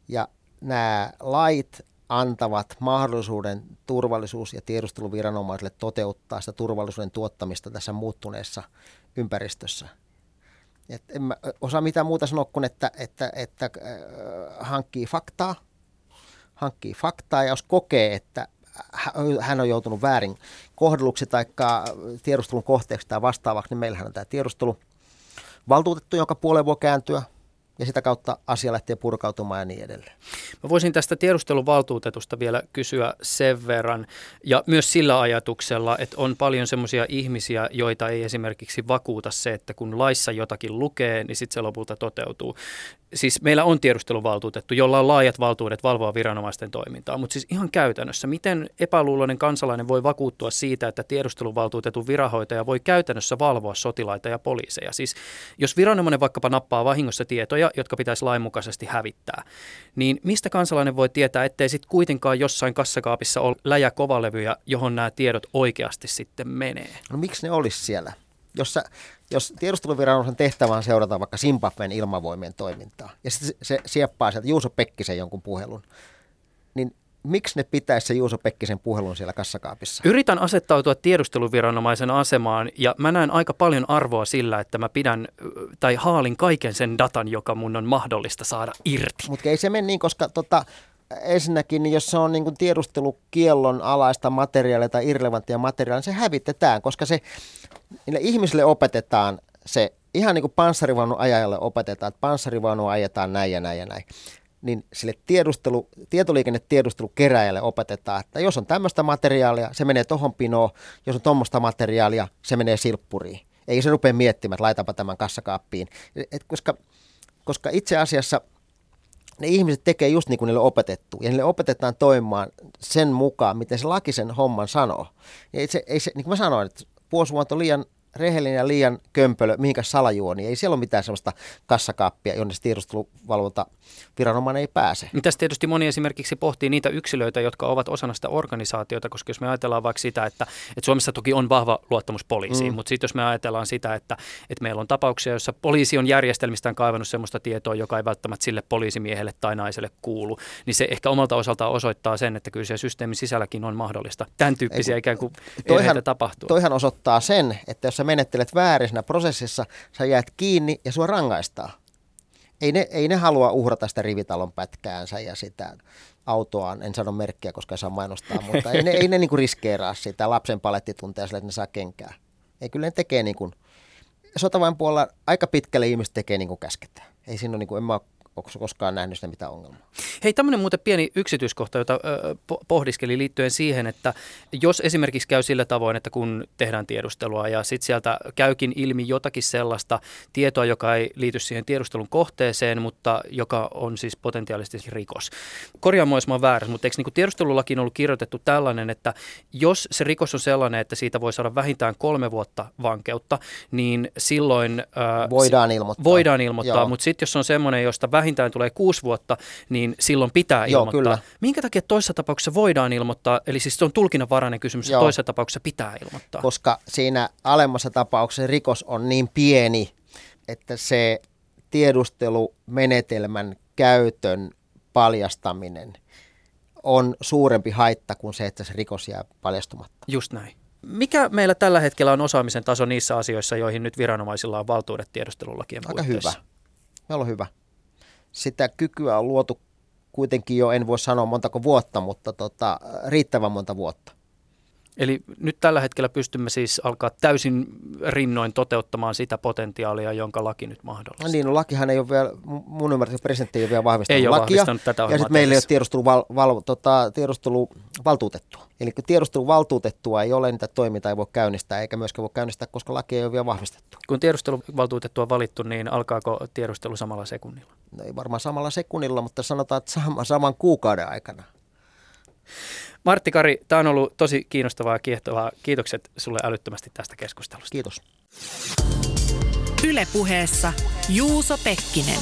Ja nämä lait antavat mahdollisuuden turvallisuus- ja tiedusteluviranomaisille toteuttaa sitä turvallisuuden tuottamista tässä muuttuneessa ympäristössä. Et en mä osaa mitään muuta sanoa kuin, että, että, että äh, hankkii faktaa, hankkii faktaa ja jos kokee, että hän on joutunut väärin kohdelluksi tai tiedustelun kohteeksi tai vastaavaksi, niin meillähän on tämä tiedustelu valtuutettu, jonka puoleen voi kääntyä ja sitä kautta asia lähtee purkautumaan ja niin edelleen. Mä voisin tästä tiedusteluvaltuutetusta vielä kysyä sen verran ja myös sillä ajatuksella, että on paljon semmoisia ihmisiä, joita ei esimerkiksi vakuuta se, että kun laissa jotakin lukee, niin sitten se lopulta toteutuu siis meillä on tiedusteluvaltuutettu, jolla on laajat valtuudet valvoa viranomaisten toimintaa, mutta siis ihan käytännössä, miten epäluuloinen kansalainen voi vakuuttua siitä, että tiedusteluvaltuutetun virahoitaja voi käytännössä valvoa sotilaita ja poliiseja? Siis jos viranomainen vaikkapa nappaa vahingossa tietoja, jotka pitäisi lainmukaisesti hävittää, niin mistä kansalainen voi tietää, ettei sitten kuitenkaan jossain kassakaapissa ole läjä kovalevyjä, johon nämä tiedot oikeasti sitten menee? No miksi ne olisi siellä? Jos sä jos tiedusteluviranomaisen tehtävä on seurata vaikka Zimbabwen ilmavoimien toimintaa, ja sitten se, se sieppaa sieltä Juuso Pekkisen jonkun puhelun, niin miksi ne pitäisi se Juuso Pekkisen puhelun siellä kassakaapissa? Yritän asettautua tiedusteluviranomaisen asemaan ja mä näen aika paljon arvoa sillä, että mä pidän tai haalin kaiken sen datan, joka mun on mahdollista saada irti. Mutta ei se mene niin, koska tota, ensinnäkin, niin jos se on niin kuin tiedustelukiellon alaista materiaalia tai irrelevanttia materiaalia, niin se hävitetään, koska se niille ihmisille opetetaan se, ihan niin kuin panssarivaunun ajajalle opetetaan, että panssarivaunu ajetaan näin ja näin ja näin. Niin sille tiedustelu, tietoliikennetiedustelukeräjälle opetetaan, että jos on tämmöistä materiaalia, se menee tohon pinoon, jos on tuommoista materiaalia, se menee silppuriin. Ei se rupea miettimään, että laitapa tämän kassakaappiin. Et koska, koska itse asiassa ne ihmiset tekee just niin kuin niille opetettu. Ja niille opetetaan toimimaan sen mukaan, miten se laki sen homman sanoo. Ja ei se, ei se, niin kuin mä sanoin, että puosuvat on liian rehellinen ja liian kömpelö, mihinkä salajuoni. Ei siellä ole mitään sellaista kassakaappia, jonne tiedusteluvalvonta viranomainen ei pääse. Tässä tietysti moni esimerkiksi pohtii niitä yksilöitä, jotka ovat osana sitä organisaatiota, koska jos me ajatellaan vaikka sitä, että, että Suomessa toki on vahva luottamus poliisiin, mm. mutta sitten jos me ajatellaan sitä, että, että meillä on tapauksia, joissa poliisi on järjestelmistään kaivannut sellaista tietoa, joka ei välttämättä sille poliisimiehelle tai naiselle kuulu, niin se ehkä omalta osaltaan osoittaa sen, että kyllä se systeemin sisälläkin on mahdollista tämän tyyppisiä ei, ikään kuin toihan, tapahtua. Toihan osoittaa sen, että jos sä menettelet väärin siinä prosessissa, sä jäät kiinni ja sua rangaistaan. Ei ne, ei ne halua uhrata sitä rivitalon pätkäänsä ja sitä autoaan, en sano merkkiä, koska saa mainostaa, mutta ei ne, ei ne niinku riskeeraa sitä lapsen palettitunteja sille, että ne saa kenkää. Ei kyllä ne tekee niin kuin, sotavain puolella aika pitkälle ihmiset tekee niin kuin käsketään. Ei siinä ole, niin kuin, en mä Onko koskaan nähnyt sitä mitään ongelmaa? Hei, tämmöinen muuten pieni yksityiskohta, jota pohdiskeli liittyen siihen, että jos esimerkiksi käy sillä tavoin, että kun tehdään tiedustelua ja sitten sieltä käykin ilmi jotakin sellaista tietoa, joka ei liity siihen tiedustelun kohteeseen, mutta joka on siis potentiaalisesti rikos. Korjaa mua, jos mä väärässä, mutta eikö niin tiedustelulakiin ollut kirjoitettu tällainen, että jos se rikos on sellainen, että siitä voi saada vähintään kolme vuotta vankeutta, niin silloin... Ö, voidaan ilmoittaa. Voidaan ilmoittaa, mutta sitten jos on semmoinen, josta vähintään tulee kuusi vuotta, niin silloin pitää Joo, ilmoittaa. Kyllä. Minkä takia toisessa tapauksessa voidaan ilmoittaa, eli siis se on tulkinnanvarainen kysymys, Joo. toisessa tapauksessa pitää ilmoittaa? Koska siinä alemmassa tapauksessa rikos on niin pieni, että se tiedustelumenetelmän käytön paljastaminen on suurempi haitta kuin se, että se rikos jää paljastumatta. Just näin. Mikä meillä tällä hetkellä on osaamisen taso niissä asioissa, joihin nyt viranomaisilla on valtuudet tiedustelulakien Aika puitteissa? hyvä. Meillä on hyvä sitä kykyä on luotu kuitenkin jo, en voi sanoa montako vuotta, mutta tota, riittävän monta vuotta. Eli nyt tällä hetkellä pystymme siis alkaa täysin rinnoin toteuttamaan sitä potentiaalia, jonka laki nyt mahdollistaa. No niin, no lakihan ei ole vielä, mun ymmärtääkseni presidentti ei ole vielä vahvistanut ei lakia. Ole vahvistanut tätä ja sitten meillä ei ole tiedusteluval, val, tota, tiedusteluvaltuutettua. Eli kun tiedusteluvaltuutettua ei ole, niitä toimintaa ei voi käynnistää, eikä myöskään voi käynnistää, koska laki ei ole vielä vahvistettu. Kun tiedusteluvaltuutettua on valittu, niin alkaako tiedustelu samalla sekunnilla? No ei varmaan samalla sekunnilla, mutta sanotaan, että sama, saman kuukauden aikana. Martti Kari, tämä on ollut tosi kiinnostavaa ja kiehtovaa. Kiitokset sulle älyttömästi tästä keskustelusta. Kiitos. Ylepuheessa Juuso Pekkinen.